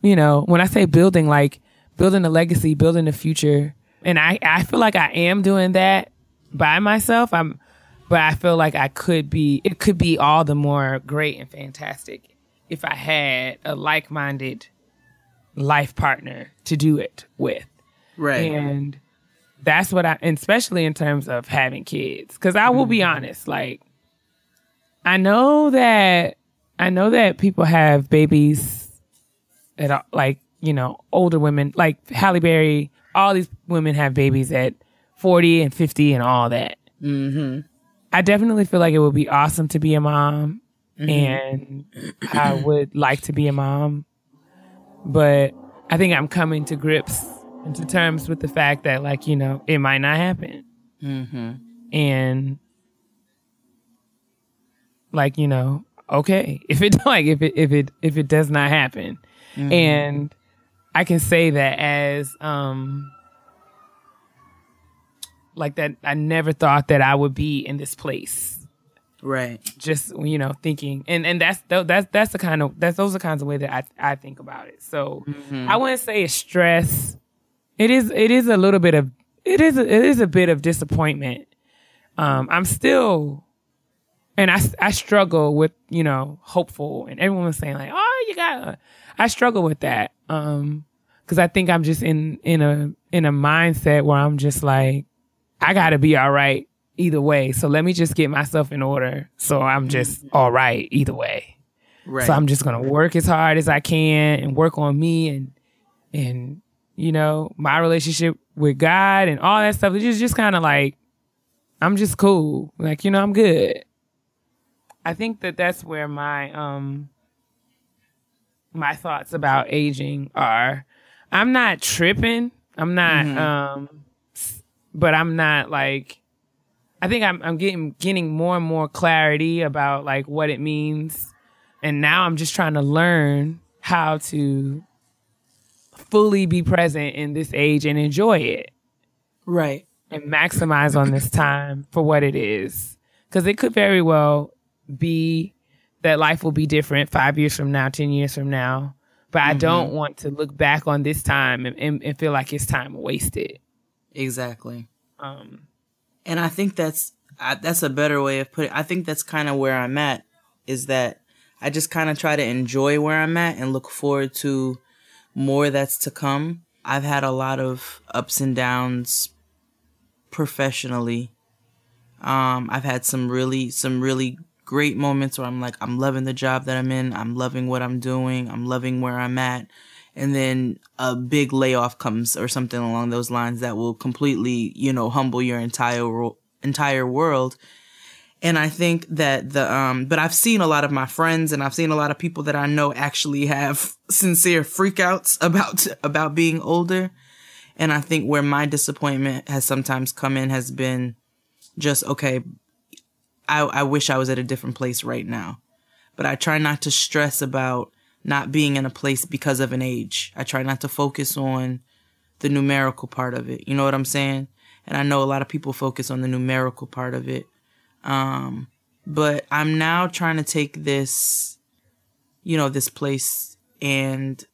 Speaker 2: you know, when I say building like building a legacy, building a future. And I I feel like I am doing that by myself. I'm but I feel like I could be it could be all the more great and fantastic if I had a like-minded life partner to do it with.
Speaker 1: right.
Speaker 2: And that's what I, and especially in terms of having kids. Cause I will be mm-hmm. honest, like, I know that, I know that people have babies at, like, you know, older women, like Halle Berry, all these women have babies at 40 and 50 and all that. Mm-hmm. I definitely feel like it would be awesome to be a mom and I would like to be a mom but I think I'm coming to grips and to terms with the fact that, like, you know, it might not happen. And, like, you know, okay, if it like if it if it if it does not happen, and I can say that as um like that I never thought that I would be in this place
Speaker 1: right.
Speaker 2: just you know thinking and and that's that's that's the kind of that's those are the kinds of way that I I think about it. So I wouldn't say it's stress. It is it is a little bit of it is a, it is a bit of disappointment. Um, I'm still and I, I struggle with, you know, hopeful and everyone was saying like, oh, you got, I struggle with that. Um, cause I think I'm just in, in a, in a mindset where I'm just like, I gotta be all right either way. So let me just get myself in order. So I'm just all right either way.
Speaker 1: Right.
Speaker 2: So I'm just gonna work as hard as I can and work on me and, and, you know, my relationship with God and all that stuff. It's just, just kind of like, I'm just cool. Like, you know, I'm good. I think that that's where my um my thoughts about aging are. I'm not tripping. I'm not um but I'm not like I think I'm I'm getting getting more and more clarity about like what it means. And now I'm just trying to learn how to fully be present in this age and enjoy it
Speaker 1: right.
Speaker 2: and maximize on this time for what it is. Because it could very well be that life will be different five years from now, 10 years from now. But I mm-hmm. don't want to look back on this time and, and, and feel like it's time wasted.
Speaker 1: Exactly.
Speaker 2: Um,
Speaker 1: And I think that's I, that's a better way of putting. I think that's kind of where I'm at. Is that I just kind of try to enjoy where I'm at and look forward to more that's to come. I've had a lot of ups and downs professionally. Um, I've had some really some really great moments where I'm like I'm loving the job that I'm in. I'm loving what I'm doing. I'm loving where I'm at. And then a big layoff comes or something along those lines that will completely, you know, humble your entire entire world. And I think that the um but I've seen a lot of my friends and I've seen a lot of people that I know actually have sincere freakouts about about being older. And I think where my disappointment has sometimes come in has been just okay, I I wish I was at a different place right now. But I try not to stress about not being in a place because of an age. I try not to focus on the numerical part of it. You know what I'm saying? And I know a lot of people focus on the numerical part of it. Um, but I'm now trying to take this, you know, this place and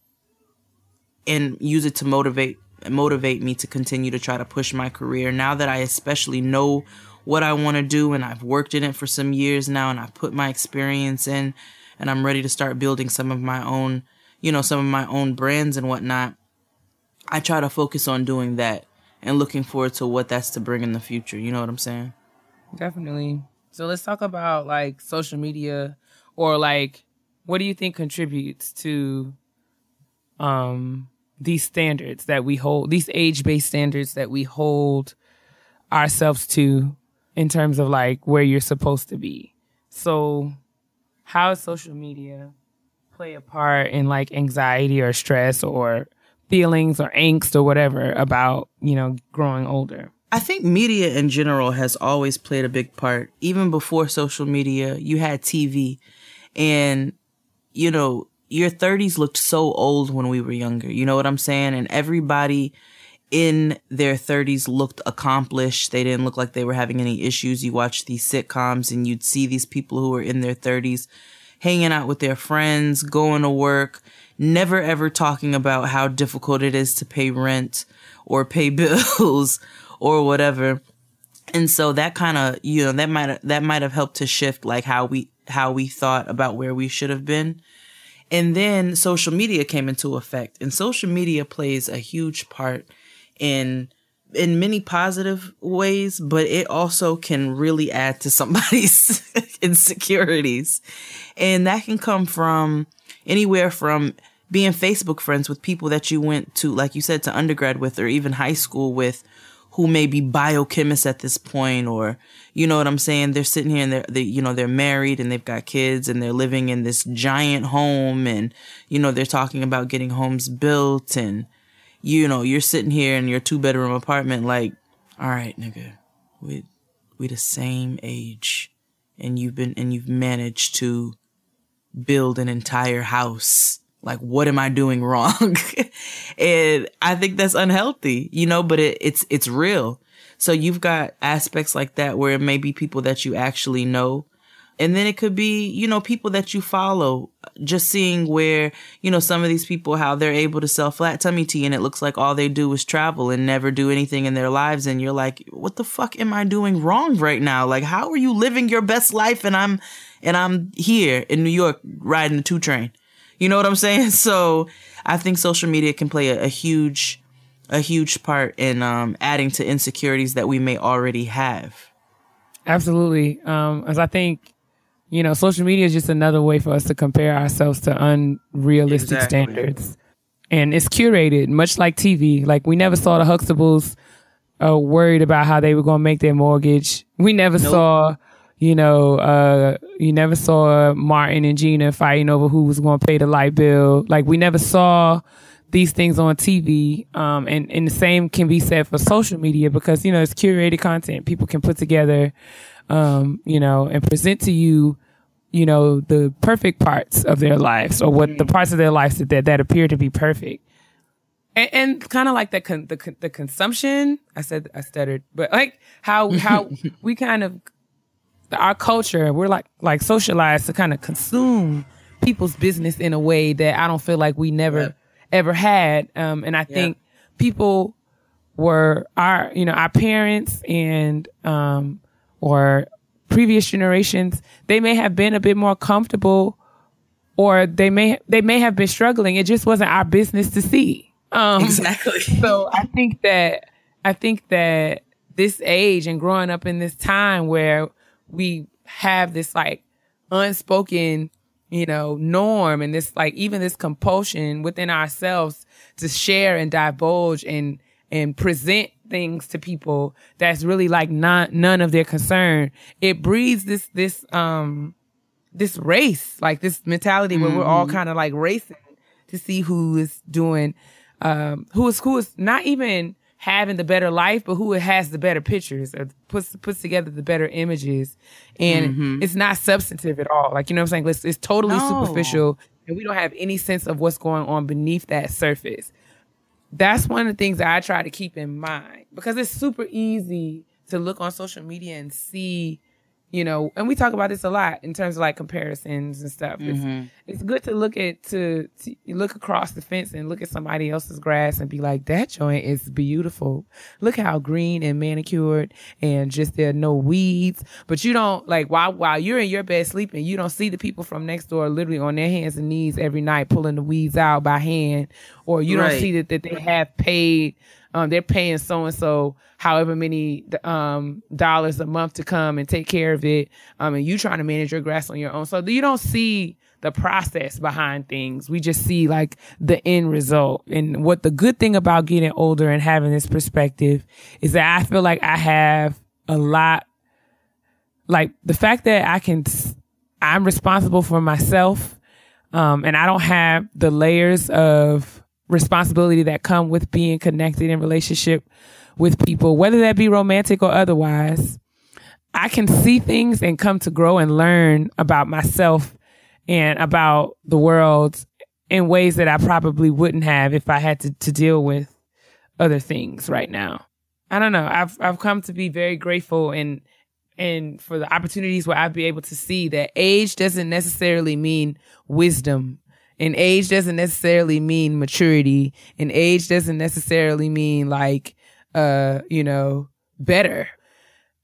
Speaker 1: and use it to motivate motivate me to continue to try to push my career. Now that I especially know what I want to do and I've worked in it for some years now and I've put my experience in and I'm ready to start building some of my own, you know, some of my own brands and whatnot. I try to focus on doing that and looking forward to what that's to bring in the future. You know what I'm saying?
Speaker 2: definitely. So let's talk about like social media or like what do you think contributes to um these standards that we hold, these age-based standards that we hold ourselves to in terms of like where you're supposed to be. So how does social media play a part in like anxiety or stress or feelings or angst or whatever about, you know, growing older?
Speaker 1: I think media in general has always played a big part. Even before social media, you had TV and, you know, your 30s looked so old when we were younger. You know what I'm saying? And everybody in their 30s looked accomplished. They didn't look like they were having any issues. You watch these sitcoms and you'd see these people who were in their 30s hanging out with their friends, going to work, never ever talking about how difficult it is to pay rent or pay bills or whatever. And so that kind of, you know, that might that might have helped to shift like how we how we thought about where we should have been. And then social media came into effect and social media plays a huge part in in many positive ways, but it also can really add to somebody's insecurities. And that can come from anywhere from being Facebook friends with people that you went to, like you said, to undergrad with or even high school with who may be biochemists at this point or you know what I'm saying they're sitting here and they're they, you know they're married and they've got kids and they're living in this giant home and you know they're talking about getting homes built and you know you're sitting here in your two bedroom apartment like all right nigga we we the same age and you've been and you've managed to build an entire house. Like what am i doing wrong? And i think that's unhealthy you know but it, it's it's real. So you've got aspects like that where it may be people that you actually know and then it could be, you know, people that you follow, just seeing where, you know, some of these people, how they're able to sell flat tummy tea and it looks like all they do is travel and never do anything in their lives. And you're like, what the fuck am I doing wrong right now? Like, how are you living your best life? And I'm, and I'm here in New York riding the two train. You know what I'm saying? So I think social media can play a, a huge, a huge part in, um, adding to insecurities that we may already have.
Speaker 2: Absolutely. Um, as I think you know, social media is just another way for us to compare ourselves to unrealistic exactly. standards. And it's curated, much like TV. Like we never saw the Huxtables uh, worried about how they were going to make their mortgage. We never nope. saw, you know, uh, you never saw Martin and Gina fighting over who was going to pay the light bill. Like we never saw these things on TV. Um, and, and the same can be said for social media because, you know, it's curated content. People can put together um, you know, and present to you, you know, the perfect parts of their lives or what the mm. parts of their lives that, that, appear to be perfect. And, and kind of like the, con- the, the consumption, I said, I stuttered, but like how, how we kind of, our culture, we're like, like socialized to kind of consume people's business in a way that I don't feel like we never ever had. Um, and I think people were our, you know, our parents and, um, or previous generations, they may have been a bit more comfortable or they may they may have been struggling. It just wasn't our business to see.
Speaker 1: Um, exactly.
Speaker 2: So I think that I think that this age and growing up in this time where we have this like unspoken, you know, norm and this like even this compulsion within ourselves to share and divulge and and present things to people that's really like not none of their concern. It breeds this this um this race, like this mentality mm-hmm. where we're all mm-hmm. kind of like racing to see who is doing um who is who is not even having the better life, but who has the better pictures or puts puts together the better images. And mm-hmm. it's not substantive at all. Like you know what I'm saying? It's, it's totally no. superficial and we don't have any sense of what's going on beneath that surface that's one of the things I try to keep in mind because it's super easy to look on social media and see you know, and we talk about this a lot in terms of like comparisons and stuff. Mm-hmm. It's, it's good to look at to, to, look across the fence and look at somebody else's grass and be like, that joint is beautiful. Look how green and manicured and just there are no weeds. But you don't like while while you're in your bed sleeping, you don't see the people from next door literally on their hands and knees every night pulling the weeds out by hand, or you right. don't see that that they have paid um, they're paying so and so however many um, dollars a month to come and take care of it. Um, and you trying to manage your grass on your own. So you don't see the process behind things. We just see like the end result. And what the good thing about getting older and having this perspective is that I feel like I have a lot, like the fact that I can, I'm responsible for myself. Um, and I don't have the layers of responsibility that come with being connected in relationship with people, whether that be romantic or otherwise. I can see things and come to grow and learn about myself and about the world in ways that I probably wouldn't have if I had to, to deal with other things right now. I don't know. I've I've come to be very grateful and and for the opportunities where I'd be able to see that age doesn't necessarily mean wisdom and age doesn't necessarily mean maturity. And age doesn't necessarily mean like, uh, you know, better.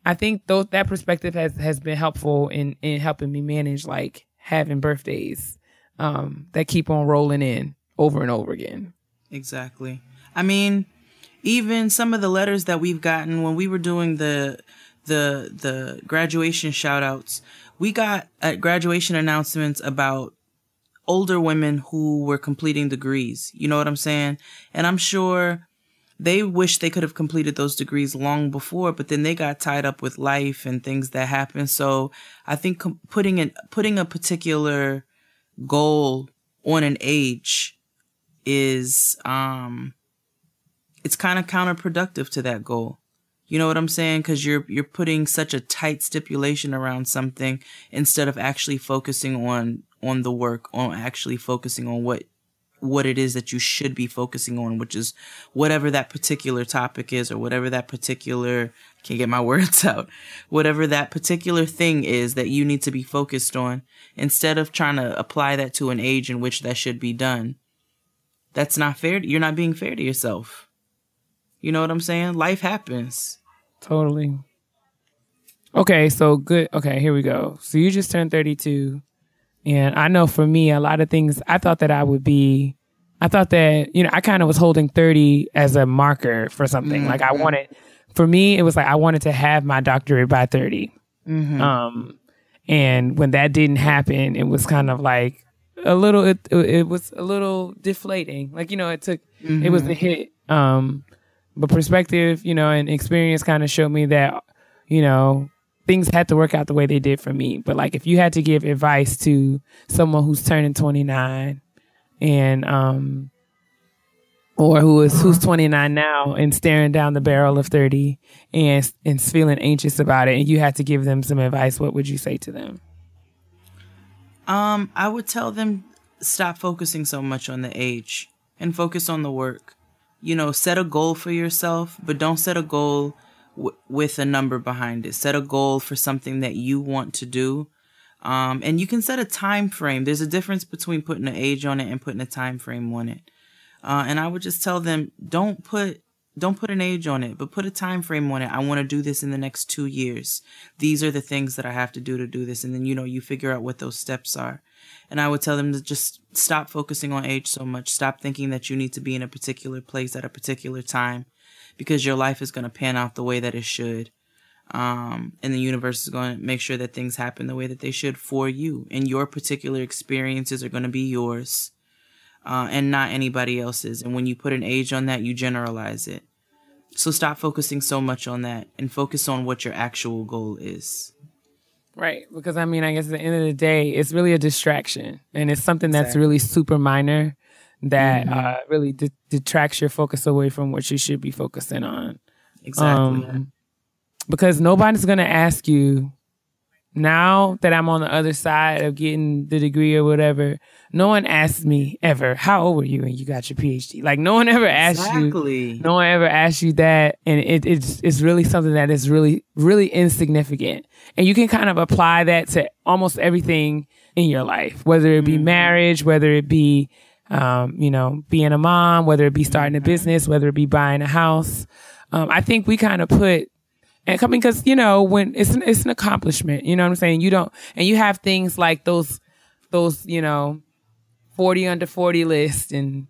Speaker 2: I think those, that perspective has, has been helpful in, in helping me manage like having birthdays, um, that keep on rolling in over and over again.
Speaker 1: Exactly. I mean, even some of the letters that we've gotten when we were doing the, the, the graduation shout outs, we got at graduation announcements about older women who were completing degrees. You know what I'm saying? And I'm sure they wish they could have completed those degrees long before, but then they got tied up with life and things that happen. So I think putting in, putting a particular goal on an age is, um, it's kind of counterproductive to that goal. You know what I'm saying? Cause you're, you're putting such a tight stipulation around something instead of actually focusing on on the work, on actually focusing on what what it is that you should be focusing on, which is whatever that particular topic is or whatever that particular can't get my words out. Whatever that particular thing is that you need to be focused on instead of trying to apply that to an age in which that should be done. That's not fair. You're not being fair to yourself. You know what I'm saying? Life happens.
Speaker 2: Totally. Okay, so good. Okay, here we go. So you just turned 32. And I know for me, a lot of things, I thought that I would be, I thought that, you know, I kind of was holding 30 as a marker for something. Mm-hmm. Like I wanted, for me, it was like I wanted to have my doctorate by 30. Mm-hmm. Um, and when that didn't happen, it was kind of like a little, it, it was a little deflating. Like, you know, it took, mm-hmm. it was a mm-hmm. hit. Um, but perspective, you know, and experience kind of showed me that, you know, things had to work out the way they did for me. But like, if you had to give advice to someone who's turning 29 and, um, or who is who's 29 now and staring down the barrel of 30 and and feeling anxious about it and you had to give them some advice what would you say to them
Speaker 1: um i would tell them stop focusing so much on the age and focus on the work you know set a goal for yourself but don't set a goal with a number behind it set a goal for something that you want to do um and you can set a time frame there's a difference between putting an age on it and putting a time frame on it uh, and I would just tell them, don't put don't put an age on it, but put a time frame on it. I want to do this in the next two years. These are the things that I have to do to do this. And then, you know, you figure out what those steps are. And I would tell them to just stop focusing on age so much. Stop thinking that you need to be in a particular place at a particular time because your life is going to pan out the way that it should. Um, and the universe is going to make sure that things happen the way that they should for you. And your particular experiences are going to be yours uh, and not anybody else's. And when you put an age on that, you generalize it. So stop focusing so much on that and focus on what your actual goal is.
Speaker 2: Right. Because I mean, I guess at the end of the day, it's really a distraction and it's something that's exactly. really super minor that mm-hmm. uh, really de- detracts your focus away from what you should be focusing on.
Speaker 1: Exactly. Um,
Speaker 2: because nobody's going to ask you now that I'm on the other side of getting the degree or whatever, no one asked me ever, how old were you when you got your PhD? Like no one ever asked exactly. you. No one ever asked you that. And it, it's, it's really something that is really, really insignificant. And you can kind of apply that to almost everything in your life, whether it be mm-hmm. marriage, whether it be, um, you know, being a mom, whether it be starting a business, whether it be buying a house. Um, I think we kind of put and coming because you know when it's an, it's an accomplishment you know what i'm saying you don't and you have things like those those you know 40 under 40 list and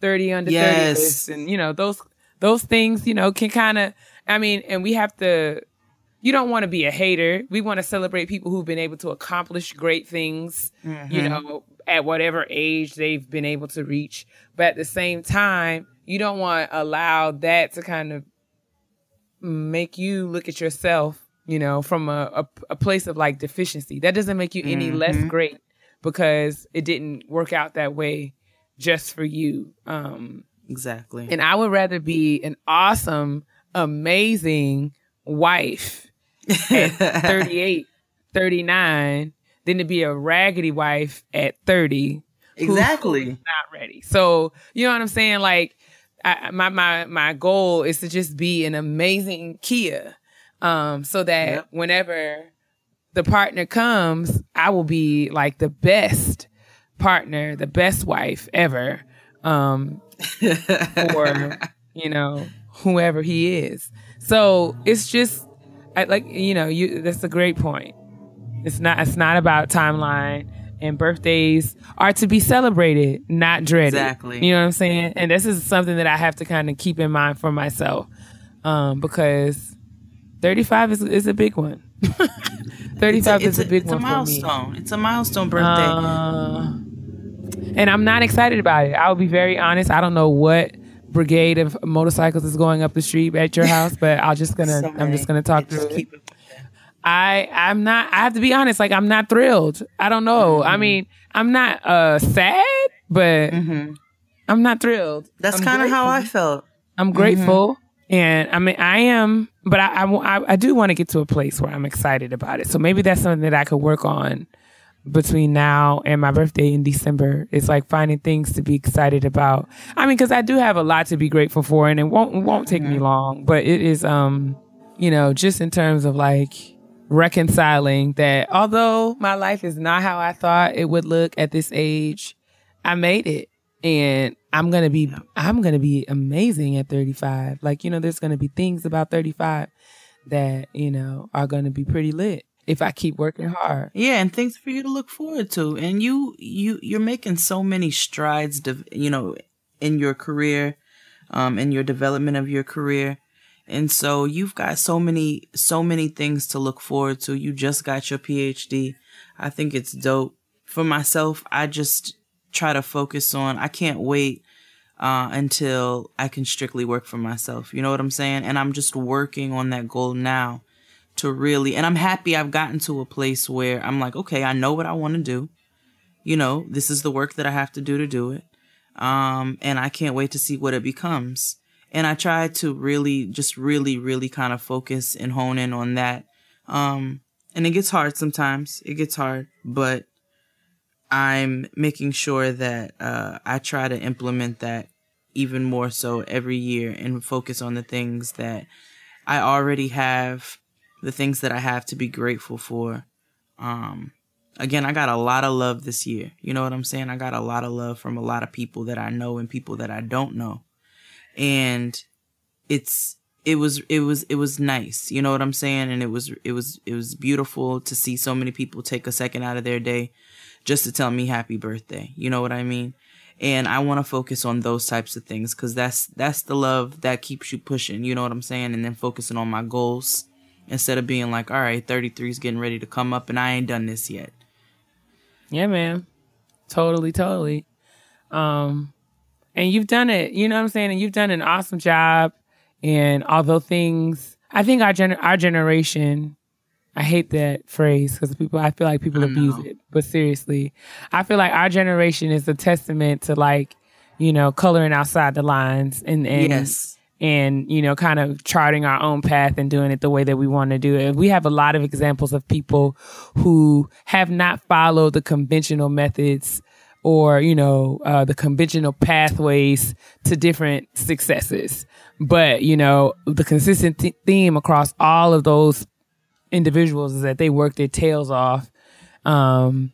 Speaker 2: 30 under yes. 30 list and you know those those things you know can kind of i mean and we have to you don't want to be a hater we want to celebrate people who've been able to accomplish great things mm-hmm. you know at whatever age they've been able to reach but at the same time you don't want to allow that to kind of make you look at yourself, you know, from a, a, a place of like deficiency. That doesn't make you any mm-hmm. less great because it didn't work out that way just for you. Um,
Speaker 1: exactly.
Speaker 2: And I would rather be an awesome, amazing wife at 38, 39 than to be a raggedy wife at 30.
Speaker 1: Exactly.
Speaker 2: Not ready. So, you know what I'm saying? Like, I, my my my goal is to just be an amazing Kia, um, so that yep. whenever the partner comes, I will be like the best partner, the best wife ever, um, for you know whoever he is. So it's just I, like you know you. That's a great point. It's not. It's not about timeline and birthdays are to be celebrated, not dreaded.
Speaker 1: Exactly.
Speaker 2: You know what I'm saying? And this is something that I have to kind of keep in mind for myself. Um, because 35 is, is a big one. 35 a, is a, big a
Speaker 1: it's
Speaker 2: one It's
Speaker 1: a milestone. It's a milestone birthday. Uh,
Speaker 2: and I'm not excited about it. I'll be very honest. I don't know what brigade of motorcycles is going up the street at your house, but I'll just gonna so I'm just gonna talk through it. I I'm not I have to be honest, like I'm not thrilled. I don't know. Mm-hmm. I mean, I'm not uh sad, but mm-hmm. I'm not thrilled.
Speaker 1: That's kind of how I felt.
Speaker 2: I'm grateful. Mm-hmm. And I mean, I am, but I, I, I do want to get to a place where I'm excited about it. So maybe that's something that I could work on between now and my birthday in December. It's like finding things to be excited about. I mean, because I do have a lot to be grateful for, and it won't it won't take me long. But it is, um, you know, just in terms of like reconciling that although my life is not how I thought it would look at this age, I made it. And I'm gonna be I'm gonna be amazing at 35. Like, you know, there's gonna be things about 35 that, you know, are gonna be pretty lit if I keep working hard.
Speaker 1: Yeah, and things for you to look forward to. And you you you're making so many strides, de- you know, in your career, um, in your development of your career. And so you've got so many so many things to look forward to. You just got your PhD. I think it's dope. For myself, I just try to focus on I can't wait uh, until I can strictly work for myself. You know what I'm saying? And I'm just working on that goal now to really, and I'm happy I've gotten to a place where I'm like, okay, I know what I want to do. You know, this is the work that I have to do to do it. Um, and I can't wait to see what it becomes. And I try to really, just really, really kind of focus and hone in on that. Um, and it gets hard sometimes. It gets hard, but I'm making sure that uh, I try to implement that even more so every year and focus on the things that I already have the things that I have to be grateful for. Um, again, I got a lot of love this year. You know what I'm saying? I got a lot of love from a lot of people that I know and people that I don't know. And it's, it was, it was, it was nice. You know what I'm saying? And it was, it was, it was beautiful to see so many people take a second out of their day just to tell me happy birthday. You know what I mean? And I want to focus on those types of things because that's, that's the love that keeps you pushing. You know what I'm saying? And then focusing on my goals instead of being like, all right, 33 is getting ready to come up and I ain't done this yet.
Speaker 2: Yeah, man. Totally, totally. Um, and you've done it, you know what I'm saying? And you've done an awesome job. And although things, I think our gen- our generation, I hate that phrase because people, I feel like people abuse it. But seriously, I feel like our generation is a testament to like, you know, coloring outside the lines and, and
Speaker 1: yes
Speaker 2: and you know kind of charting our own path and doing it the way that we want to do it we have a lot of examples of people who have not followed the conventional methods or you know uh, the conventional pathways to different successes but you know the consistent th- theme across all of those individuals is that they worked their tails off um,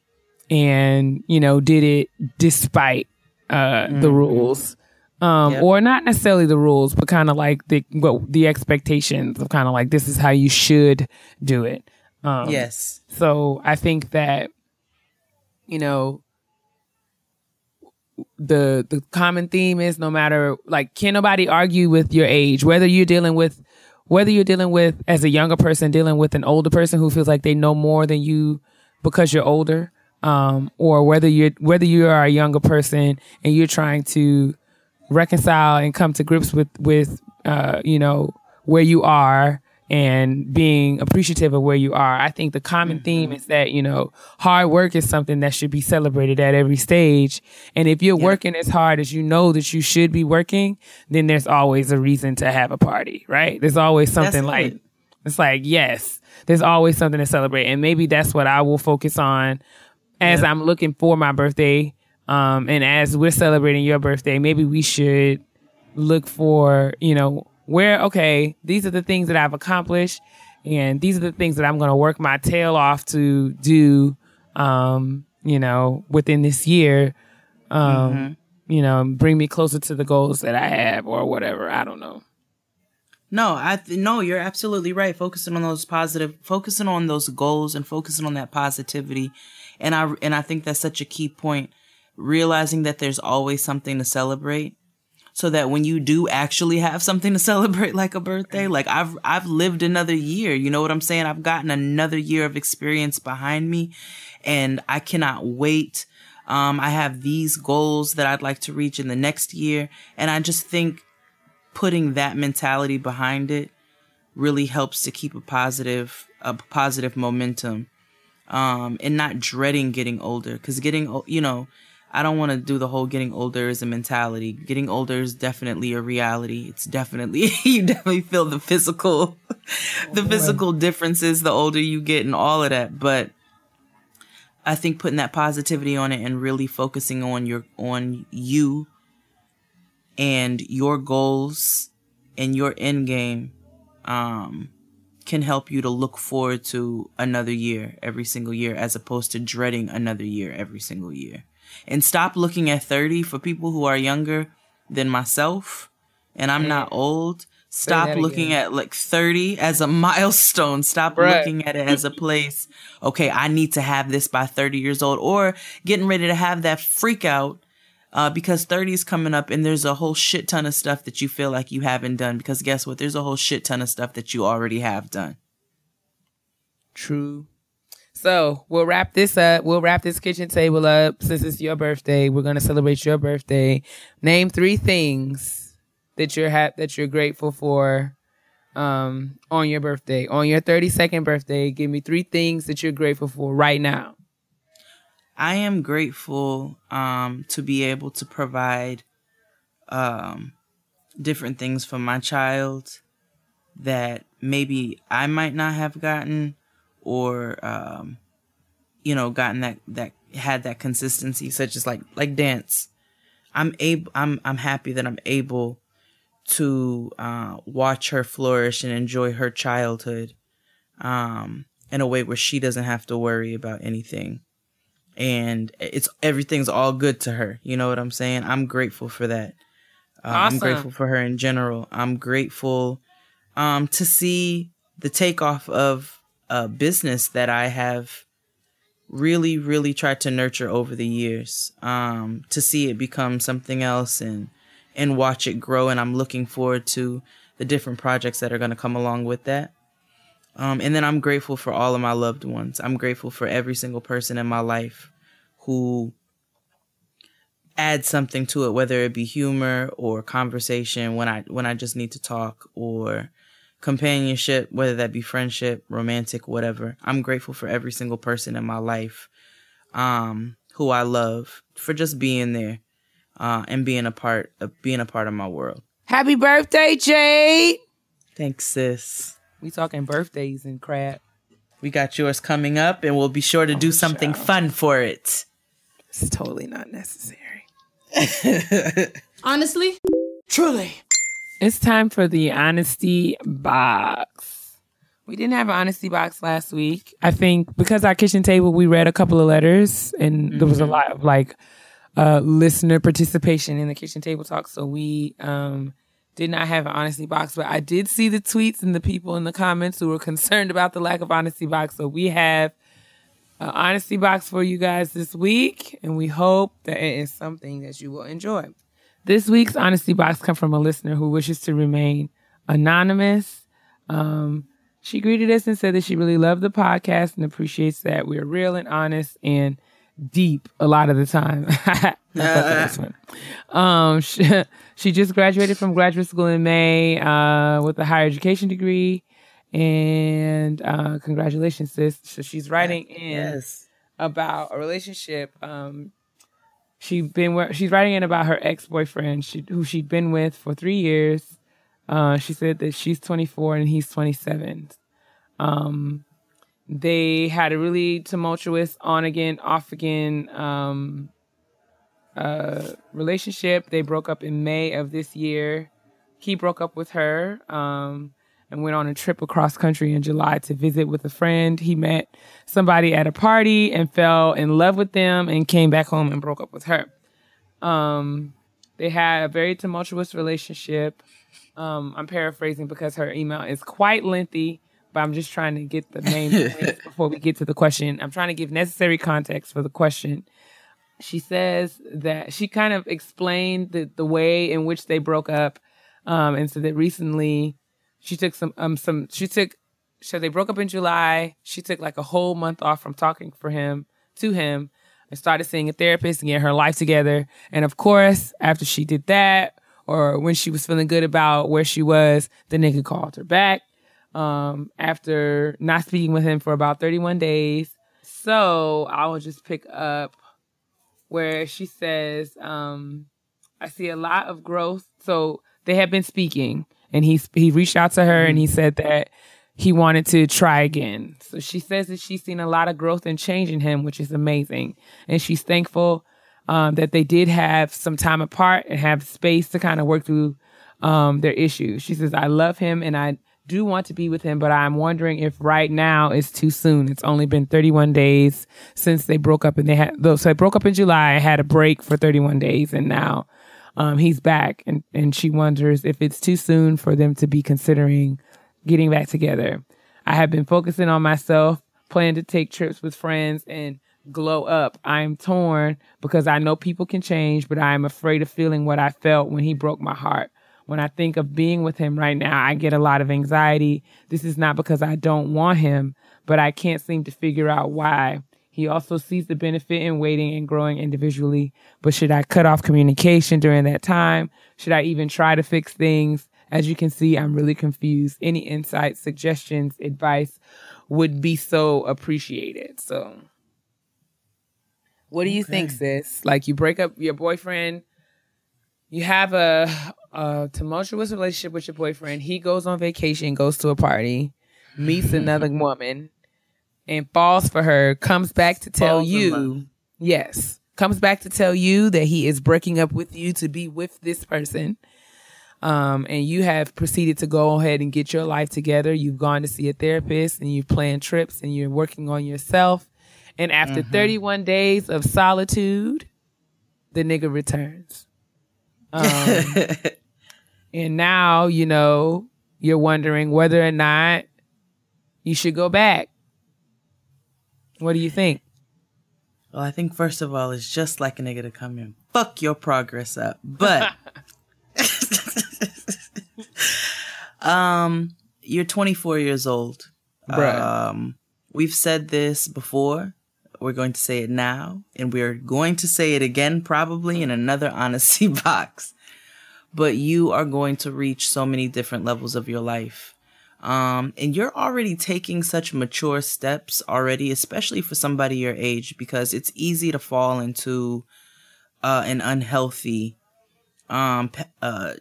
Speaker 2: and you know did it despite uh, mm-hmm. the rules um, yep. or not necessarily the rules, but kind of like the what the expectations of kind of like this is how you should do it.
Speaker 1: Um, yes.
Speaker 2: So I think that you know the the common theme is no matter like can nobody argue with your age, whether you're dealing with whether you're dealing with as a younger person dealing with an older person who feels like they know more than you because you're older, um, or whether you're whether you are a younger person and you're trying to reconcile and come to grips with with uh, you know where you are and being appreciative of where you are. I think the common theme is that, you know, hard work is something that should be celebrated at every stage. And if you're working as hard as you know that you should be working, then there's always a reason to have a party, right? There's always something like, it's like, yes, there's always something to celebrate. And maybe that's what I will focus on as I'm looking for my birthday um, and as we're celebrating your birthday, maybe we should look for, you know, where, okay, these are the things that I've accomplished and these are the things that I'm going to work my tail off to do, um, you know, within this year, um, mm-hmm. you know, bring me closer to the goals that I have or whatever. I don't know.
Speaker 1: No, I th- no, you're absolutely right. Focusing on those positive, focusing on those goals and focusing on that positivity. And I, and I think that's such a key point realizing that there's always something to celebrate so that when you do actually have something to celebrate like a birthday like i've i've lived another year you know what i'm saying? I've gotten another year of experience behind me and i cannot wait. Um, i have these goals that i'd like to reach in the next year and i just think putting that mentality behind it really helps to keep a positive a positive momentum um, and not dreading getting older because getting you know I don't want to do the whole getting older as a mentality. Getting older is definitely a reality. It's definitely you definitely feel the physical the physical differences the older you get and all of that. But I think putting that positivity on it and really focusing on your on you and your goals and your end game um, can help you to look forward to another year every single year as opposed to dreading another year every single year. And stop looking at 30 for people who are younger than myself and I'm not old. Stop looking at like 30 as a milestone. Stop
Speaker 3: Right.
Speaker 1: looking at it as a place. Okay, I need to have this by 30 years old or getting ready to have that freak out uh, because 30 is coming up and there's a whole shit ton of stuff that you feel like you haven't done. Because guess what? There's a whole shit ton of stuff that you already have done.
Speaker 3: True. So we'll wrap this up. We'll wrap this kitchen table up since it's your birthday. We're gonna celebrate your birthday. Name three things that you're ha- that you're grateful for um, on your birthday, on your 32nd birthday. Give me three things that you're grateful for right now.
Speaker 1: I am grateful um, to be able to provide um, different things for my child that maybe I might not have gotten or um, you know gotten that that had that consistency such as like like dance. I'm able I'm I'm happy that I'm able to uh, watch her flourish and enjoy her childhood um, in a way where she doesn't have to worry about anything and it's everything's all good to her. You know what I'm saying? I'm grateful for that. Uh, I'm grateful for her in general. I'm grateful um, to see the takeoff of a business that I have really, really tried to nurture over the years. Um, to see it become something else and and watch it grow. And I'm looking forward to the different projects that are going to come along with that. Um, and then I'm grateful for all of my loved ones. I'm grateful for every single person in my life who adds something to it, whether it be humor or conversation when I when I just need to talk or companionship, whether that be friendship, romantic, whatever. I'm grateful for every single person in my life um, who I love for just being there uh, and being a part of being a part of my world.
Speaker 3: Happy birthday, Jade.
Speaker 1: Thanks, sis.
Speaker 3: We talking birthdays and crap.
Speaker 1: We got yours coming up, and we'll be sure to do something
Speaker 3: child.
Speaker 1: fun for it.
Speaker 3: It's totally not necessary.
Speaker 4: Honestly,
Speaker 1: Truly.
Speaker 2: It's time for the honesty box.
Speaker 3: We didn't have an honesty box last week.
Speaker 2: I think because our kitchen table, we read a couple of letters and there was a lot of like uh, listener participation in the kitchen table talk. So we um, did not have an honesty box, but I did see the tweets and the people in the comments who were concerned about the lack of honesty box. So we have an honesty box for you guys this week, and we hope that it is something that you will enjoy. This week's honesty box come from a listener who wishes to remain anonymous. Um, she greeted us and said that she really loved the podcast and appreciates that we're real and honest and deep a lot of the time. I thought that was fun. Um, she, she just graduated from graduate school in May uh, with a higher education degree. And uh, congratulations, sis. So she's writing in
Speaker 1: Yes.
Speaker 2: about a relationship. Um, she been she's writing in about her ex boyfriend, she, who she'd been with for three years. Uh, she said that she's 24 and he's 27. Um, they had a really tumultuous on again, off again um, uh, relationship. They broke up in May of this year. He broke up with her um, and went on a trip across country in July to visit with a friend. He met somebody at a party and fell in love with them and came back home and broke up with her. Um, they had a very tumultuous relationship. Um, I'm paraphrasing because her email is quite lengthy, but I'm just trying to get the main points before we get to the question. I'm trying to give necessary context for the question. She says that she kind of explained the, the way in which they broke up, um, and so that recently she took some um some she took so they broke up in July. She took like a whole month off from talking for him to him and started seeing a therapist and getting her life together. And of course, after she did that, or when she was feeling good about where she was, the nigga called her back. Um, after not speaking with him for about 31 days. So I will just pick up where she says, um, I see a lot of growth. So they have been speaking and he he reached out to her and he said that he wanted to try again. So she says that she's seen a lot of growth and change in him, which is amazing. And she's thankful um, that they did have some time apart and have space to kind of work through um, their issues. She says, I love him and I do want to be with him, but I'm wondering if right now is too soon. It's only been 31 days since they broke up and they had, so they broke up in July, I had a break for 31 days and now um, he's back. And, and she wonders if it's too soon for them to be considering getting back together. I have been focusing on myself, plan to take trips with friends and glow up. I'm torn because I know people can change, but I am afraid of feeling what I felt when he broke my heart. When I think of being with him right now, I get a lot of anxiety. This is not because I don't want him, but I can't seem to figure out why. He also sees the benefit in waiting and growing individually. But should I cut off communication during that time? Should I even try to fix things? As you can see, I'm really confused. Any insights, suggestions, advice would be so appreciated. So, what do you
Speaker 1: Okay.
Speaker 2: think, sis? Like, you break up your boyfriend, you have a, a tumultuous relationship with your boyfriend. He goes on vacation, goes to a party, meets another woman, and falls for her, comes back to tell
Speaker 1: Falls
Speaker 2: you, yes, comes back to tell you that he is breaking up with you to be with this person. Um, and you have proceeded to go ahead and get your life together. You've gone to see a therapist and you've planned trips and you're working on yourself. And after 31 days of solitude, the nigga returns. Um, and now, you know, you're wondering whether or not you should go back. What do you think?
Speaker 1: Well, I think first of all, it's just like a nigga to come in, fuck your progress up. But um, you're 24 years old.
Speaker 2: Bruh.
Speaker 1: Um, we've said this before. We're going to say it now, and we're going to say it again probably in another honesty box. But you are going to reach so many different levels of your life. Um, and you're already taking such mature steps already, especially for somebody your age, because it's easy to fall into uh, an unhealthy um, uh,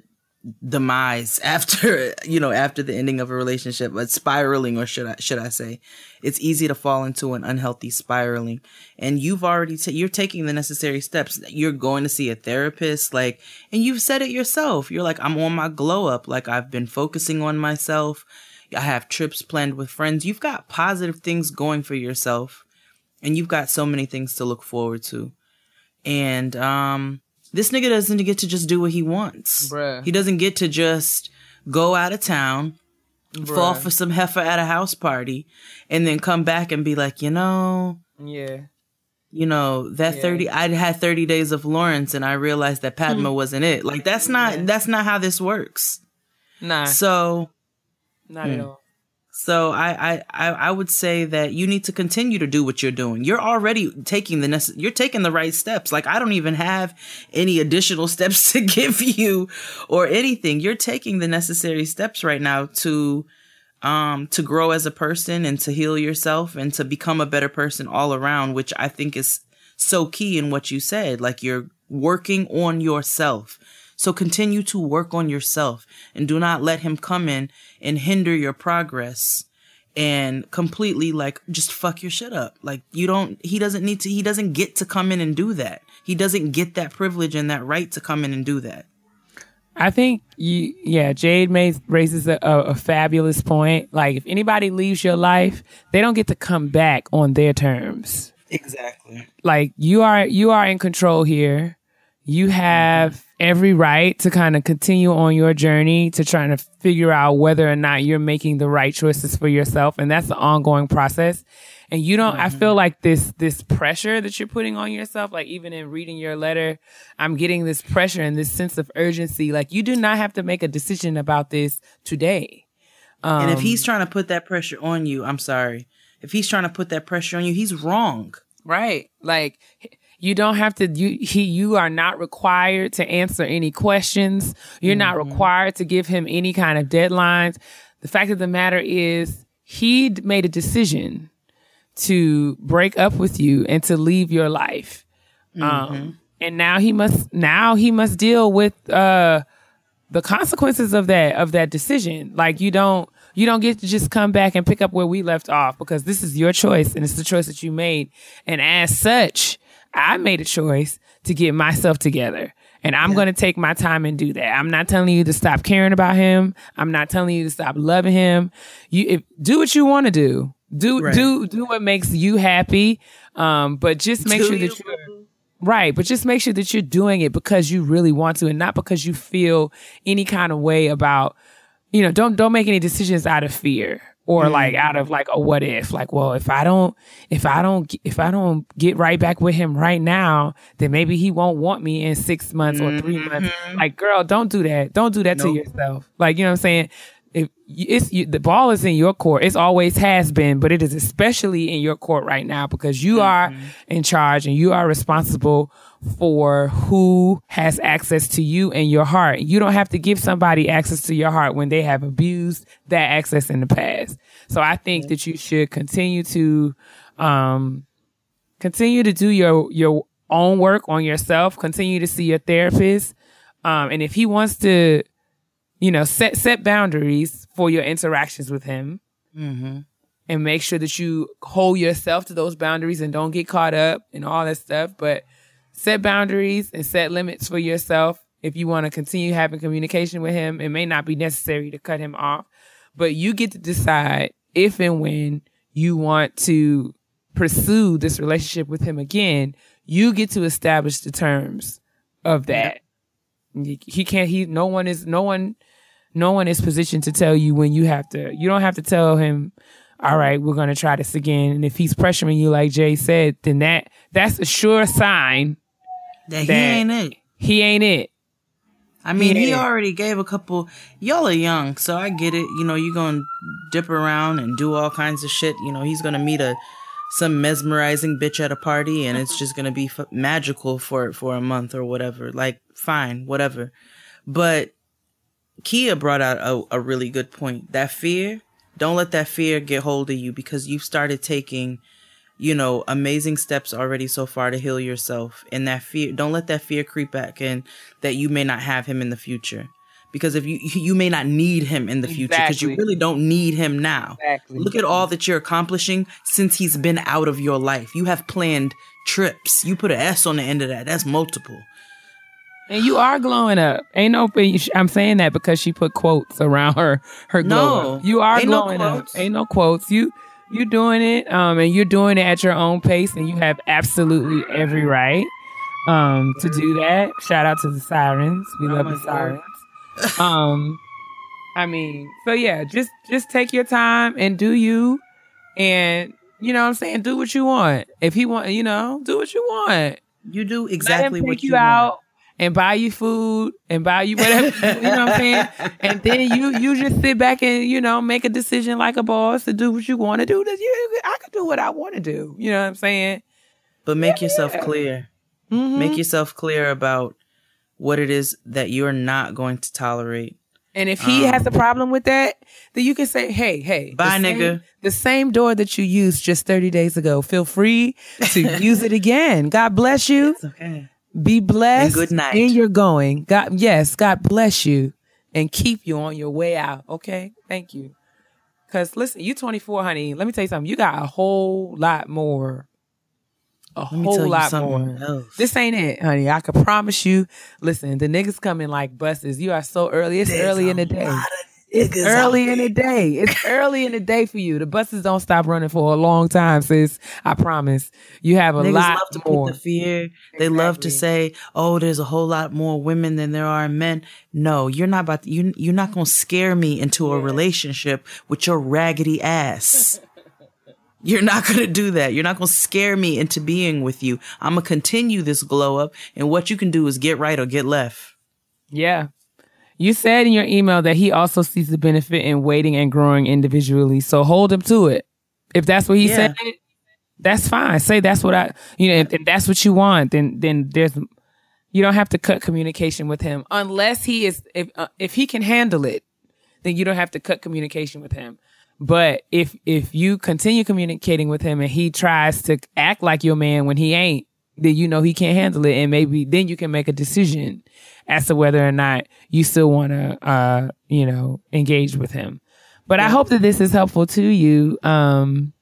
Speaker 1: demise after you know after the ending of a relationship, but spiraling, or should I should I say, it's easy to fall into an unhealthy spiraling. And you've already ta- you're taking the necessary steps. You're going to see a therapist, like, and you've said it yourself. You're like, I'm on my glow up. Like I've been focusing on myself. I have trips planned with friends. You've got positive things going for yourself, and you've got so many things to look forward to. And um, this nigga doesn't get to just do what he wants.
Speaker 2: Bruh.
Speaker 1: He doesn't get to just go out of town, fall for some heifer at a house party, and then come back and be like, you know,
Speaker 2: Yeah.
Speaker 1: you know that
Speaker 2: Yeah.
Speaker 1: 30 i had 30 days of lawrence and i realized that padma wasn't it like that's not that's not how this works
Speaker 2: Nah,
Speaker 1: so
Speaker 2: not at
Speaker 1: hmm.
Speaker 2: all.
Speaker 1: so I, I i i would say that you need to continue to do what you're doing. You're already taking the necess- you're taking the right steps. Like i don't even have any additional steps to give you or anything. You're taking the necessary steps right now to um to grow as a person and to heal yourself and to become a better person all around which i think is so key in what you said. Like you're working on yourself so continue to work on yourself and do not let him come in and hinder your progress and completely like just fuck your shit up. Like you don't he doesn't need to he doesn't get to come in and do that. He doesn't get that privilege and that right to come in and do that.
Speaker 2: I think you, yeah, Jade made, raises a, a, a fabulous point. Like, if anybody leaves your life, they don't get to come back on their terms.
Speaker 1: Exactly.
Speaker 2: Like, you are, you are in control here. You have every right to kind of continue on your journey to trying to figure out whether or not you're making the right choices for yourself. And that's an ongoing process. And you don't, I feel like this, this pressure that you're putting on yourself, like even in reading your letter, I'm getting this pressure and this sense of urgency. Like you do not have to make a decision about this today.
Speaker 1: and if
Speaker 2: Um,
Speaker 1: he's trying to put that pressure on you, I'm sorry. If he's trying to put that pressure on you, he's wrong.
Speaker 2: Right. Like you don't have to you he you are not required to answer any questions. You're not required to give him any kind of deadlines. The fact of the matter is he made a decision to break up with you and to leave your life. Um and now he must now he must deal with uh the consequences of that of that decision. Like you don't You don't get to just come back and pick up where we left off because this is your choice and it's the choice that you made. And as such, I made a choice to get myself together. And I'm going to take my time and do that. I'm not telling you to stop caring about him. I'm not telling you to stop loving him. You if, do what you want to do. Do
Speaker 1: Right.
Speaker 2: do do what makes you happy. Um, but just make
Speaker 1: Do
Speaker 2: sure
Speaker 1: you?
Speaker 2: that you're Right, but just make sure that you're doing it because you really want to and not because you feel any kind of way about, you know, don't don't make any decisions out of fear or mm-hmm. like out of like a what if. Like, well, if I don't if I don't if I don't get right back with him right now, then maybe he won't want me in 6 months or 3 months. Mm-hmm. Like, girl, don't do that. Don't do that to yourself. Like, you know what I'm saying? If it's you, the ball is in your court. It's always has been, but it is especially in your court right now because you are in charge and you are responsible for who has access to you and your heart. You don't have to give somebody access to your heart when they have abused that access in the past. So I think that you should continue to um continue to do your your own work on yourself, continue to see your therapist. Um and if he wants to you know, set set boundaries for your interactions with him, mm-hmm. and make sure that you hold yourself to those boundaries and don't get caught up and all that stuff. But set boundaries and set limits for yourself. If you want to continue having communication with him, it may not be necessary to cut him off, but you get to decide if and when you want to pursue this relationship with him again. You get to establish the terms of that. He can't. He. No one is. No one. No one is positioned to tell you when you have to. You don't have to tell him. All right, we're gonna try this again. And if he's pressuring you, like Jay said, then that that's a sure sign
Speaker 1: That he ain't it.
Speaker 2: he ain't it.
Speaker 1: I mean, he
Speaker 2: Yeah.
Speaker 1: already gave a couple. Y'all are young, so I get it. You know, you're gonna dip around and do all kinds of shit. You know, he's gonna meet a some mesmerizing bitch at a party, and it's just gonna be f- magical for for a month or whatever. Like, fine, whatever. But Kia brought out a, a really good point. That fear, don't let that fear get hold of you because you've started taking, you know, amazing steps already so far to heal yourself. And that fear, don't let that fear creep back and that you may not have him in the future. Because if you you may not need him in the future because you really don't need him now.
Speaker 2: Exactly.
Speaker 1: Look at all that you're accomplishing since he's been out of your life. You have planned trips. You put an S on the end of that. That's multiple.
Speaker 2: And you are glowing up. Ain't no. I'm saying that because she put quotes around her her glow
Speaker 1: No.
Speaker 2: You are
Speaker 1: ain't no
Speaker 2: glowing up. Ain't no quotes. You you doing it. Um, and you're doing it at your own pace, and you have absolutely every right. Um, to do that. Shout out to the sirens. We love the sirens. um, I mean, so yeah, just just take your time and do you, and you know what I'm saying. Do what you want. If he want, you know, do what you want
Speaker 1: You do
Speaker 2: let
Speaker 1: exactly
Speaker 2: him
Speaker 1: what
Speaker 2: take
Speaker 1: you,
Speaker 2: you
Speaker 1: want.
Speaker 2: And buy you food and buy you whatever you know what I'm saying. And then you you just sit back and you know make a decision like a boss to do what you want to do. That you I can do what I want to do. You know what I'm saying?
Speaker 1: But make yourself clear.
Speaker 2: Mm-hmm.
Speaker 1: Make yourself clear about what it is that you're not going to tolerate.
Speaker 2: And if he has a problem with that, then you can say, "Hey, hey, the
Speaker 1: Bye,
Speaker 2: same-
Speaker 1: nigga.
Speaker 2: The same door that you used just 30 days ago. Feel free to use it again. God bless you.
Speaker 1: It's okay.
Speaker 2: Be blessed.
Speaker 1: And good night.
Speaker 2: And you're going. God, yes, God bless you and keep you on your way out. Okay. Thank you. Cause listen, you 24, honey. Let me tell you something. You got a whole lot more. A
Speaker 1: me
Speaker 2: whole
Speaker 1: tell
Speaker 2: lot more.
Speaker 1: else.
Speaker 2: This ain't it, honey. I can promise you. Listen, the niggas coming like buses. You are so early. It's early in the day. It's early in the day. It's early in the day for you. The buses don't stop running for a long time, sis. I promise. You have a
Speaker 1: Niggas
Speaker 2: lot
Speaker 1: love to
Speaker 2: more.
Speaker 1: put the fear. They love to say, "Oh, there's a whole lot more women than there are men." No, you're not about to, you. You're not gonna scare me into a relationship with your raggedy ass. You're not gonna do that. You're not gonna scare me into being with you. I'm gonna continue this glow up, and what you can do is get right or get left.
Speaker 2: Yeah. You said in your email that he also sees the benefit in waiting and growing individually. So hold him to it. If that's what he
Speaker 1: Yeah.
Speaker 2: said, that's fine. Say that's what I, you know, if, if that's what you want, then then there's, you don't have to cut communication with him unless he is if uh, if he can handle it, then you don't have to cut communication with him. But if if you continue communicating with him and he tries to act like your man when he ain't, then you know he can't handle it, and maybe then you can make a decision as to whether or not you still want to, uh, you know, engage with him. But I hope that this is helpful to you. Um,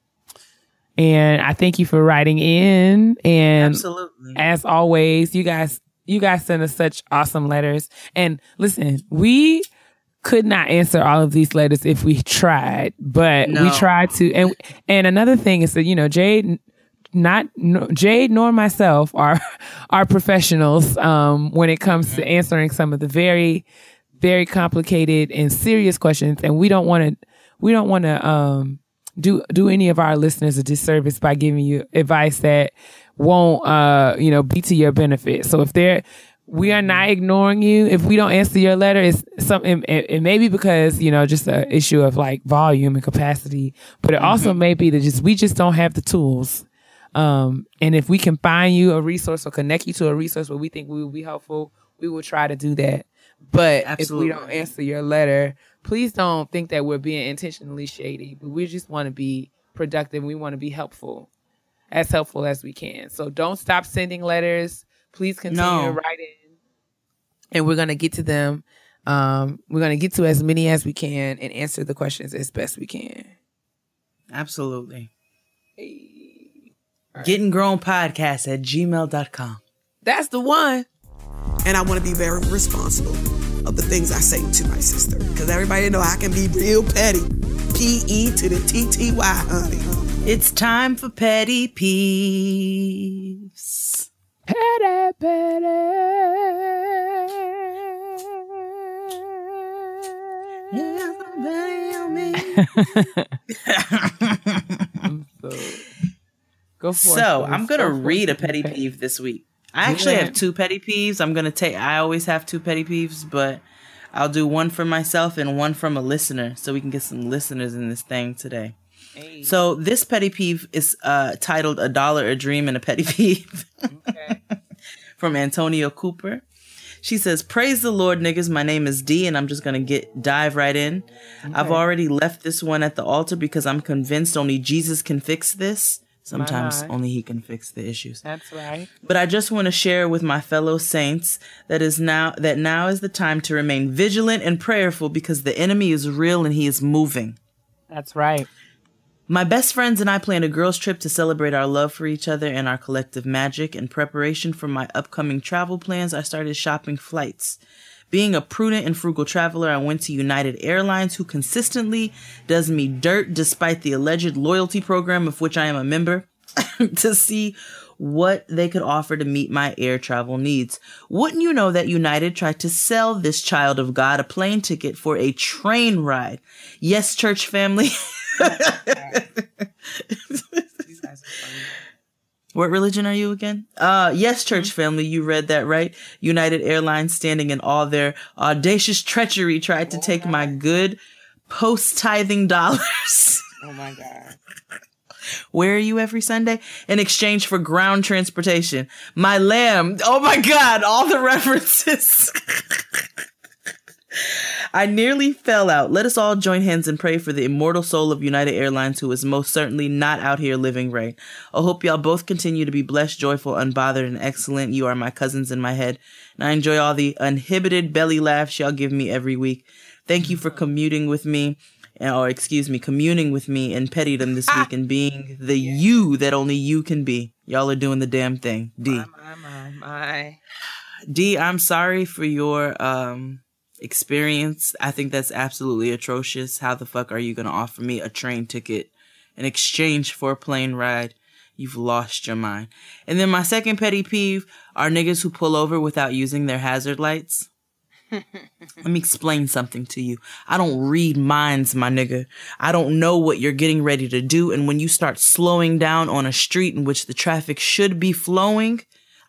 Speaker 2: and I thank you for writing in. And
Speaker 1: Absolutely.
Speaker 2: as always, you guys, you guys send us such awesome letters. And listen, we could not answer all of these letters if we tried, but we
Speaker 1: No.
Speaker 2: tried to. And and another thing is that you know Jade, not no, Jade nor myself are are professionals um, when it comes to answering some of the very very complicated and serious questions, and we don't want to we don't want to um, do do any of our listeners a disservice by giving you advice that won't uh you know be to your benefit. So if they're we are not ignoring you. If we don't answer your letter, it's something. It, it may be because you know just an issue of like volume and capacity, but it also may be that just we just don't have the tools. Um, and if we can find you a resource or connect you to a resource where we think we will be helpful, we will try to do that. But if we don't answer your letter, please don't think that we're being intentionally shady. But we just want to be productive. We want to be helpful, as helpful as we can. So don't stop sending letters. Please continue
Speaker 1: No.
Speaker 2: in, and we're gonna get to them. Um, we're gonna get to as many as we can and answer the questions as best we can.
Speaker 1: Absolutely. Getting grown podcast at gmail.com.
Speaker 2: That's the one.
Speaker 5: and I want to be very responsible of the things I say to my sister. Because everybody know I can be real petty. P E to the T T Y, honey.
Speaker 1: It's time for petty peeves.
Speaker 2: Petty, Go for it.
Speaker 1: So I'm gonna
Speaker 2: Go
Speaker 1: read a petty peeve this week. I actually
Speaker 2: Yeah.
Speaker 1: have two petty peeves. I'm gonna take. I always have two petty peeves, but I'll do one for myself and one from a listener, so we can get some listeners in this thing today. So this petty peeve is uh, titled "A Dollar, a Dream, and a Petty Peeve" from Antonio Cooper. She says, "Praise the Lord, niggas. My name is D, and I'm just gonna get dive right in. I've already left this one at the altar because I'm convinced only Jesus can fix this. Sometimes only He can fix the issues.
Speaker 2: That's right.
Speaker 1: But I just want to share with my fellow saints that is now that now is the time to remain vigilant and prayerful because the enemy is real and he is moving."
Speaker 2: That's right.
Speaker 1: My best friends and I planned a girls' trip to celebrate our love for each other and our collective magic. In preparation for my upcoming travel plans, I started shopping flights. Being a prudent and frugal traveler, I went to United Airlines, who consistently does me dirt despite the alleged loyalty program of which I am a member, to see what they could offer to meet my air travel needs. Wouldn't you know that United tried to sell this child of God a plane ticket for a train ride? Yes, church family. What religion are you again? Uh, yes, church family, you read that right. United Airlines, standing in all their audacious treachery, tried to take my good post tithing dollars.
Speaker 2: Oh my God.
Speaker 1: Where are you every Sunday? In exchange for ground transportation. My lamb. Oh my God, all the references. I nearly fell out. Let us all join hands and pray for the immortal soul of United Airlines, who is most certainly not out here living right. I hope y'all both continue to be blessed, joyful, unbothered, and excellent. You are my cousins in my head, and I enjoy all the uninhibited belly laughs y'all give me every week. Thank you for commuting with me, or excuse me, communing with me in pettydom this week and being the you that only you can be. Y'all are doing the damn thing. D.
Speaker 2: My, my, my.
Speaker 1: D, I'm sorry for your um experience. I think that's absolutely atrocious. How the fuck are you gonna offer me a train ticket in exchange for a plane ride? You've lost your mind. And then my second petty peeve are niggas who pull over without using their hazard lights. Let me explain something to you. I don't read minds, my nigga. I don't know what you're getting ready to do. And when you start slowing down on a street in which the traffic should be flowing,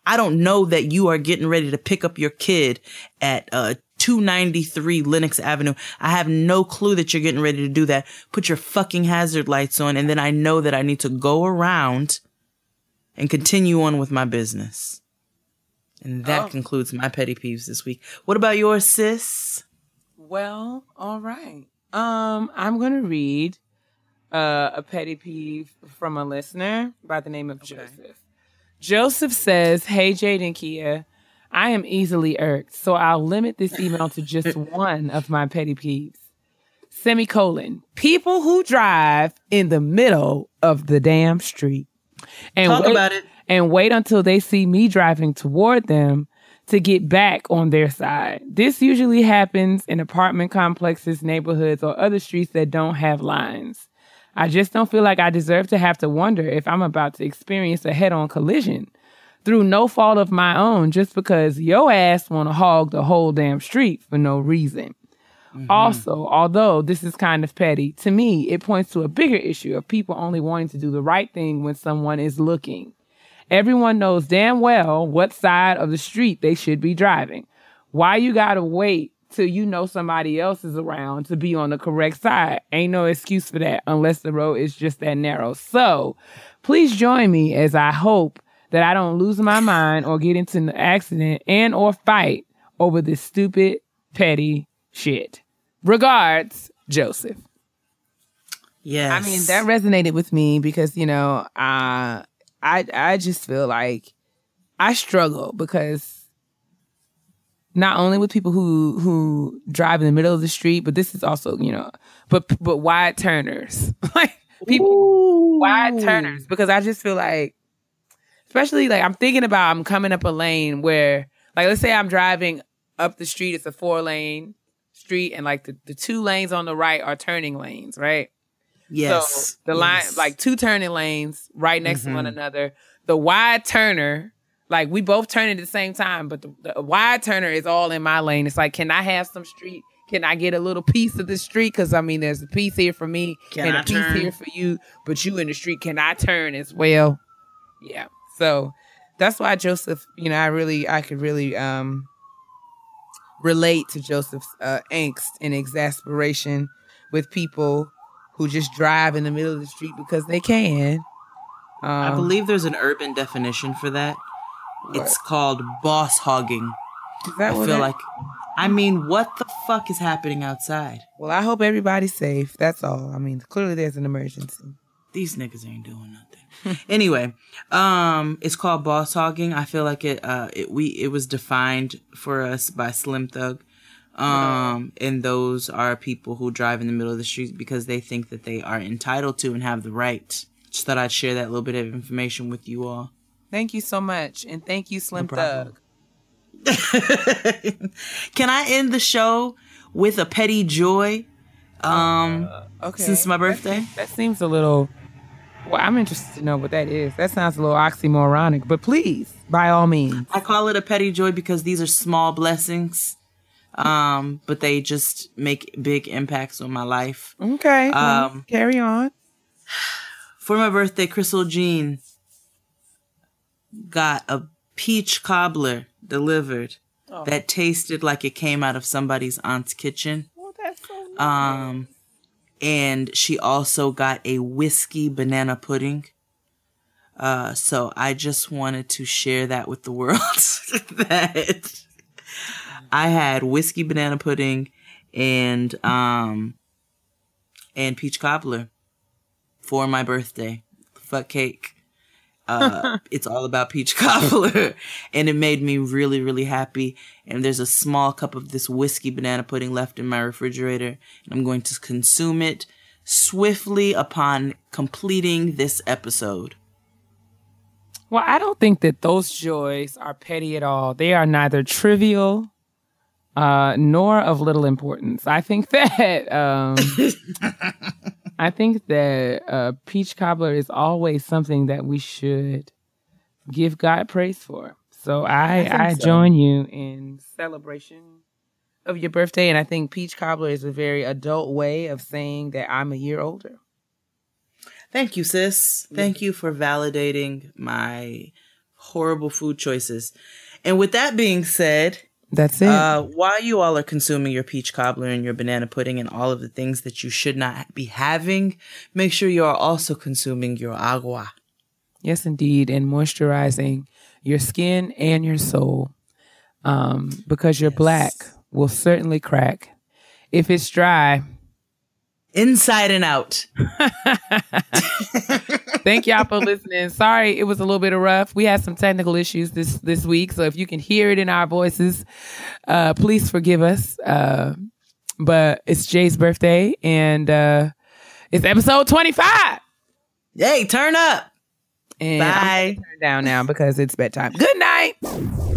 Speaker 1: I don't know that you are getting ready to pick up your kid at uh 293 Lenox Avenue. I have no clue that you're getting ready to do that. Put your fucking hazard lights on and then I know that I need to go around and continue on with my business. And that concludes my petty peeves this week. What about yours, sis?
Speaker 2: Well, all right. Um, I'm gonna read uh, a petty peeve from a listener by the name of Joseph. Joseph says, "Hey Jade and Kia, I am easily irked, so I'll limit this email to just one of my petty peeves. semicolon, people who drive in the middle of the damn street. And
Speaker 1: Talk
Speaker 2: wait,
Speaker 1: about it.
Speaker 2: And wait until they see me driving toward them to get back on their side. This usually happens in apartment complexes, neighborhoods, or other streets that don't have lines. I just don't feel like I deserve to have to wonder if I'm about to experience a head on collision through no fault of my own just because yo ass want to hog the whole damn street for no reason. Mm-hmm. Also, although this is kind of petty, to me, it points to a bigger issue of people only wanting to do the right thing when someone is looking. Everyone knows damn well what side of the street they should be driving. Why you gotta wait till you know somebody else is around to be on the correct side? Ain't no excuse for that unless the road is just that narrow. So please join me as I hope that I don't lose my mind or get into an accident and or fight over this stupid, petty shit. Regards, Joseph.
Speaker 1: Yes.
Speaker 2: I mean, that resonated with me because, you know, uh, I I just feel like I struggle because not only with people who who drive in the middle of the street, but this is also, you know, but but wide turners. like people wide turners because I just feel like especially like I'm thinking about I'm coming up a lane where like let's say I'm driving up the street, it's a four lane street and like the, the two lanes on the right are turning lanes, right?
Speaker 1: yes.
Speaker 2: So the line,
Speaker 1: Yes.
Speaker 2: like two turning lanes right next to
Speaker 1: Mm-hmm.
Speaker 2: one another. The wide turner, like we both turn at the same time, but the, the wide turner is all in my lane. It's like, can I have some street? Can I get a little piece of the street? Because I mean, there's a piece here for me
Speaker 1: Can
Speaker 2: and
Speaker 1: I
Speaker 2: a piece
Speaker 1: turn?
Speaker 2: here for you, but you in the street, can I turn as well? Yeah. So that's why Joseph, you know, I really, I could really um relate to Joseph's uh, angst and exasperation with people who just drive in the middle of the street because they can. Um,
Speaker 1: I believe there's an urban definition for that. It's called boss hogging. I
Speaker 2: what
Speaker 1: feel
Speaker 2: that-
Speaker 1: like, I mean, what the fuck is happening outside?
Speaker 2: Well, I hope everybody's safe. That's all. I mean, clearly there's an emergency.
Speaker 1: These niggas ain't doing nothing. anyway, um, it's called boss hogging. I feel like it, uh, it we it was defined for us by Slim Thug. Um, and those are people who drive in the middle of the street because they think that they are entitled to and have the right. Just thought I'd share that little bit of information with you all.
Speaker 2: Thank you so much, and thank you, Slim
Speaker 1: problem.
Speaker 2: Thug.
Speaker 1: Can I end the show with a petty joy? Um,
Speaker 2: Okay.
Speaker 1: since my birthday.
Speaker 2: That seems a little. Well, I'm interested to know what that is. That sounds a little oxymoronic, but please, by all means.
Speaker 1: I call it a petty joy because these are small blessings. Um, but they just make big impacts on my life.
Speaker 2: Okay.
Speaker 1: Um,
Speaker 2: carry on.
Speaker 1: For my birthday, Crystal Jean got a peach cobbler delivered that tasted like it came out of somebody's aunt's kitchen.
Speaker 2: Oh, that's so
Speaker 1: Um, and she also got a whiskey banana pudding. Uh, so I just wanted to share that with the world that I had whiskey banana pudding and um and peach cobbler for my birthday. Fuck cake. Uh, it's all about peach cobbler, and it made me really, really happy. And there's a small cup of this whiskey banana pudding left in my refrigerator, and I'm going to consume it swiftly upon completing this episode.
Speaker 2: Well, I don't think that those joys are petty at all. They are neither trivial uh, nor of little importance. I think that um, I think that uh, peach cobbler is always something that we should give God praise for. So I I,
Speaker 1: so.
Speaker 2: join you in celebration of your birthday, and I think peach cobbler is a very adult way of saying that I'm a year older.
Speaker 1: Thank you, sis. Thank you for validating my horrible food choices. And with that being said,
Speaker 2: That's it.
Speaker 1: Uh, while you all are consuming your peach cobbler and your banana pudding and all of the things that you should not be having, make sure you are also consuming your agua.
Speaker 2: Yes, indeed, and moisturizing your skin and your soul, um, because your black will certainly crack. If it's dry,
Speaker 1: Inside and out.
Speaker 2: thank y'all for listening. Sorry, it was a little bit of rough. We had some technical issues this this week, so if you can hear it in our voices, uh, please forgive us. Uh, but it's Jay's birthday and uh it's episode 25.
Speaker 1: Hey, turn up.
Speaker 2: And
Speaker 1: Bye.
Speaker 2: Turn down now because it's bedtime. Good night.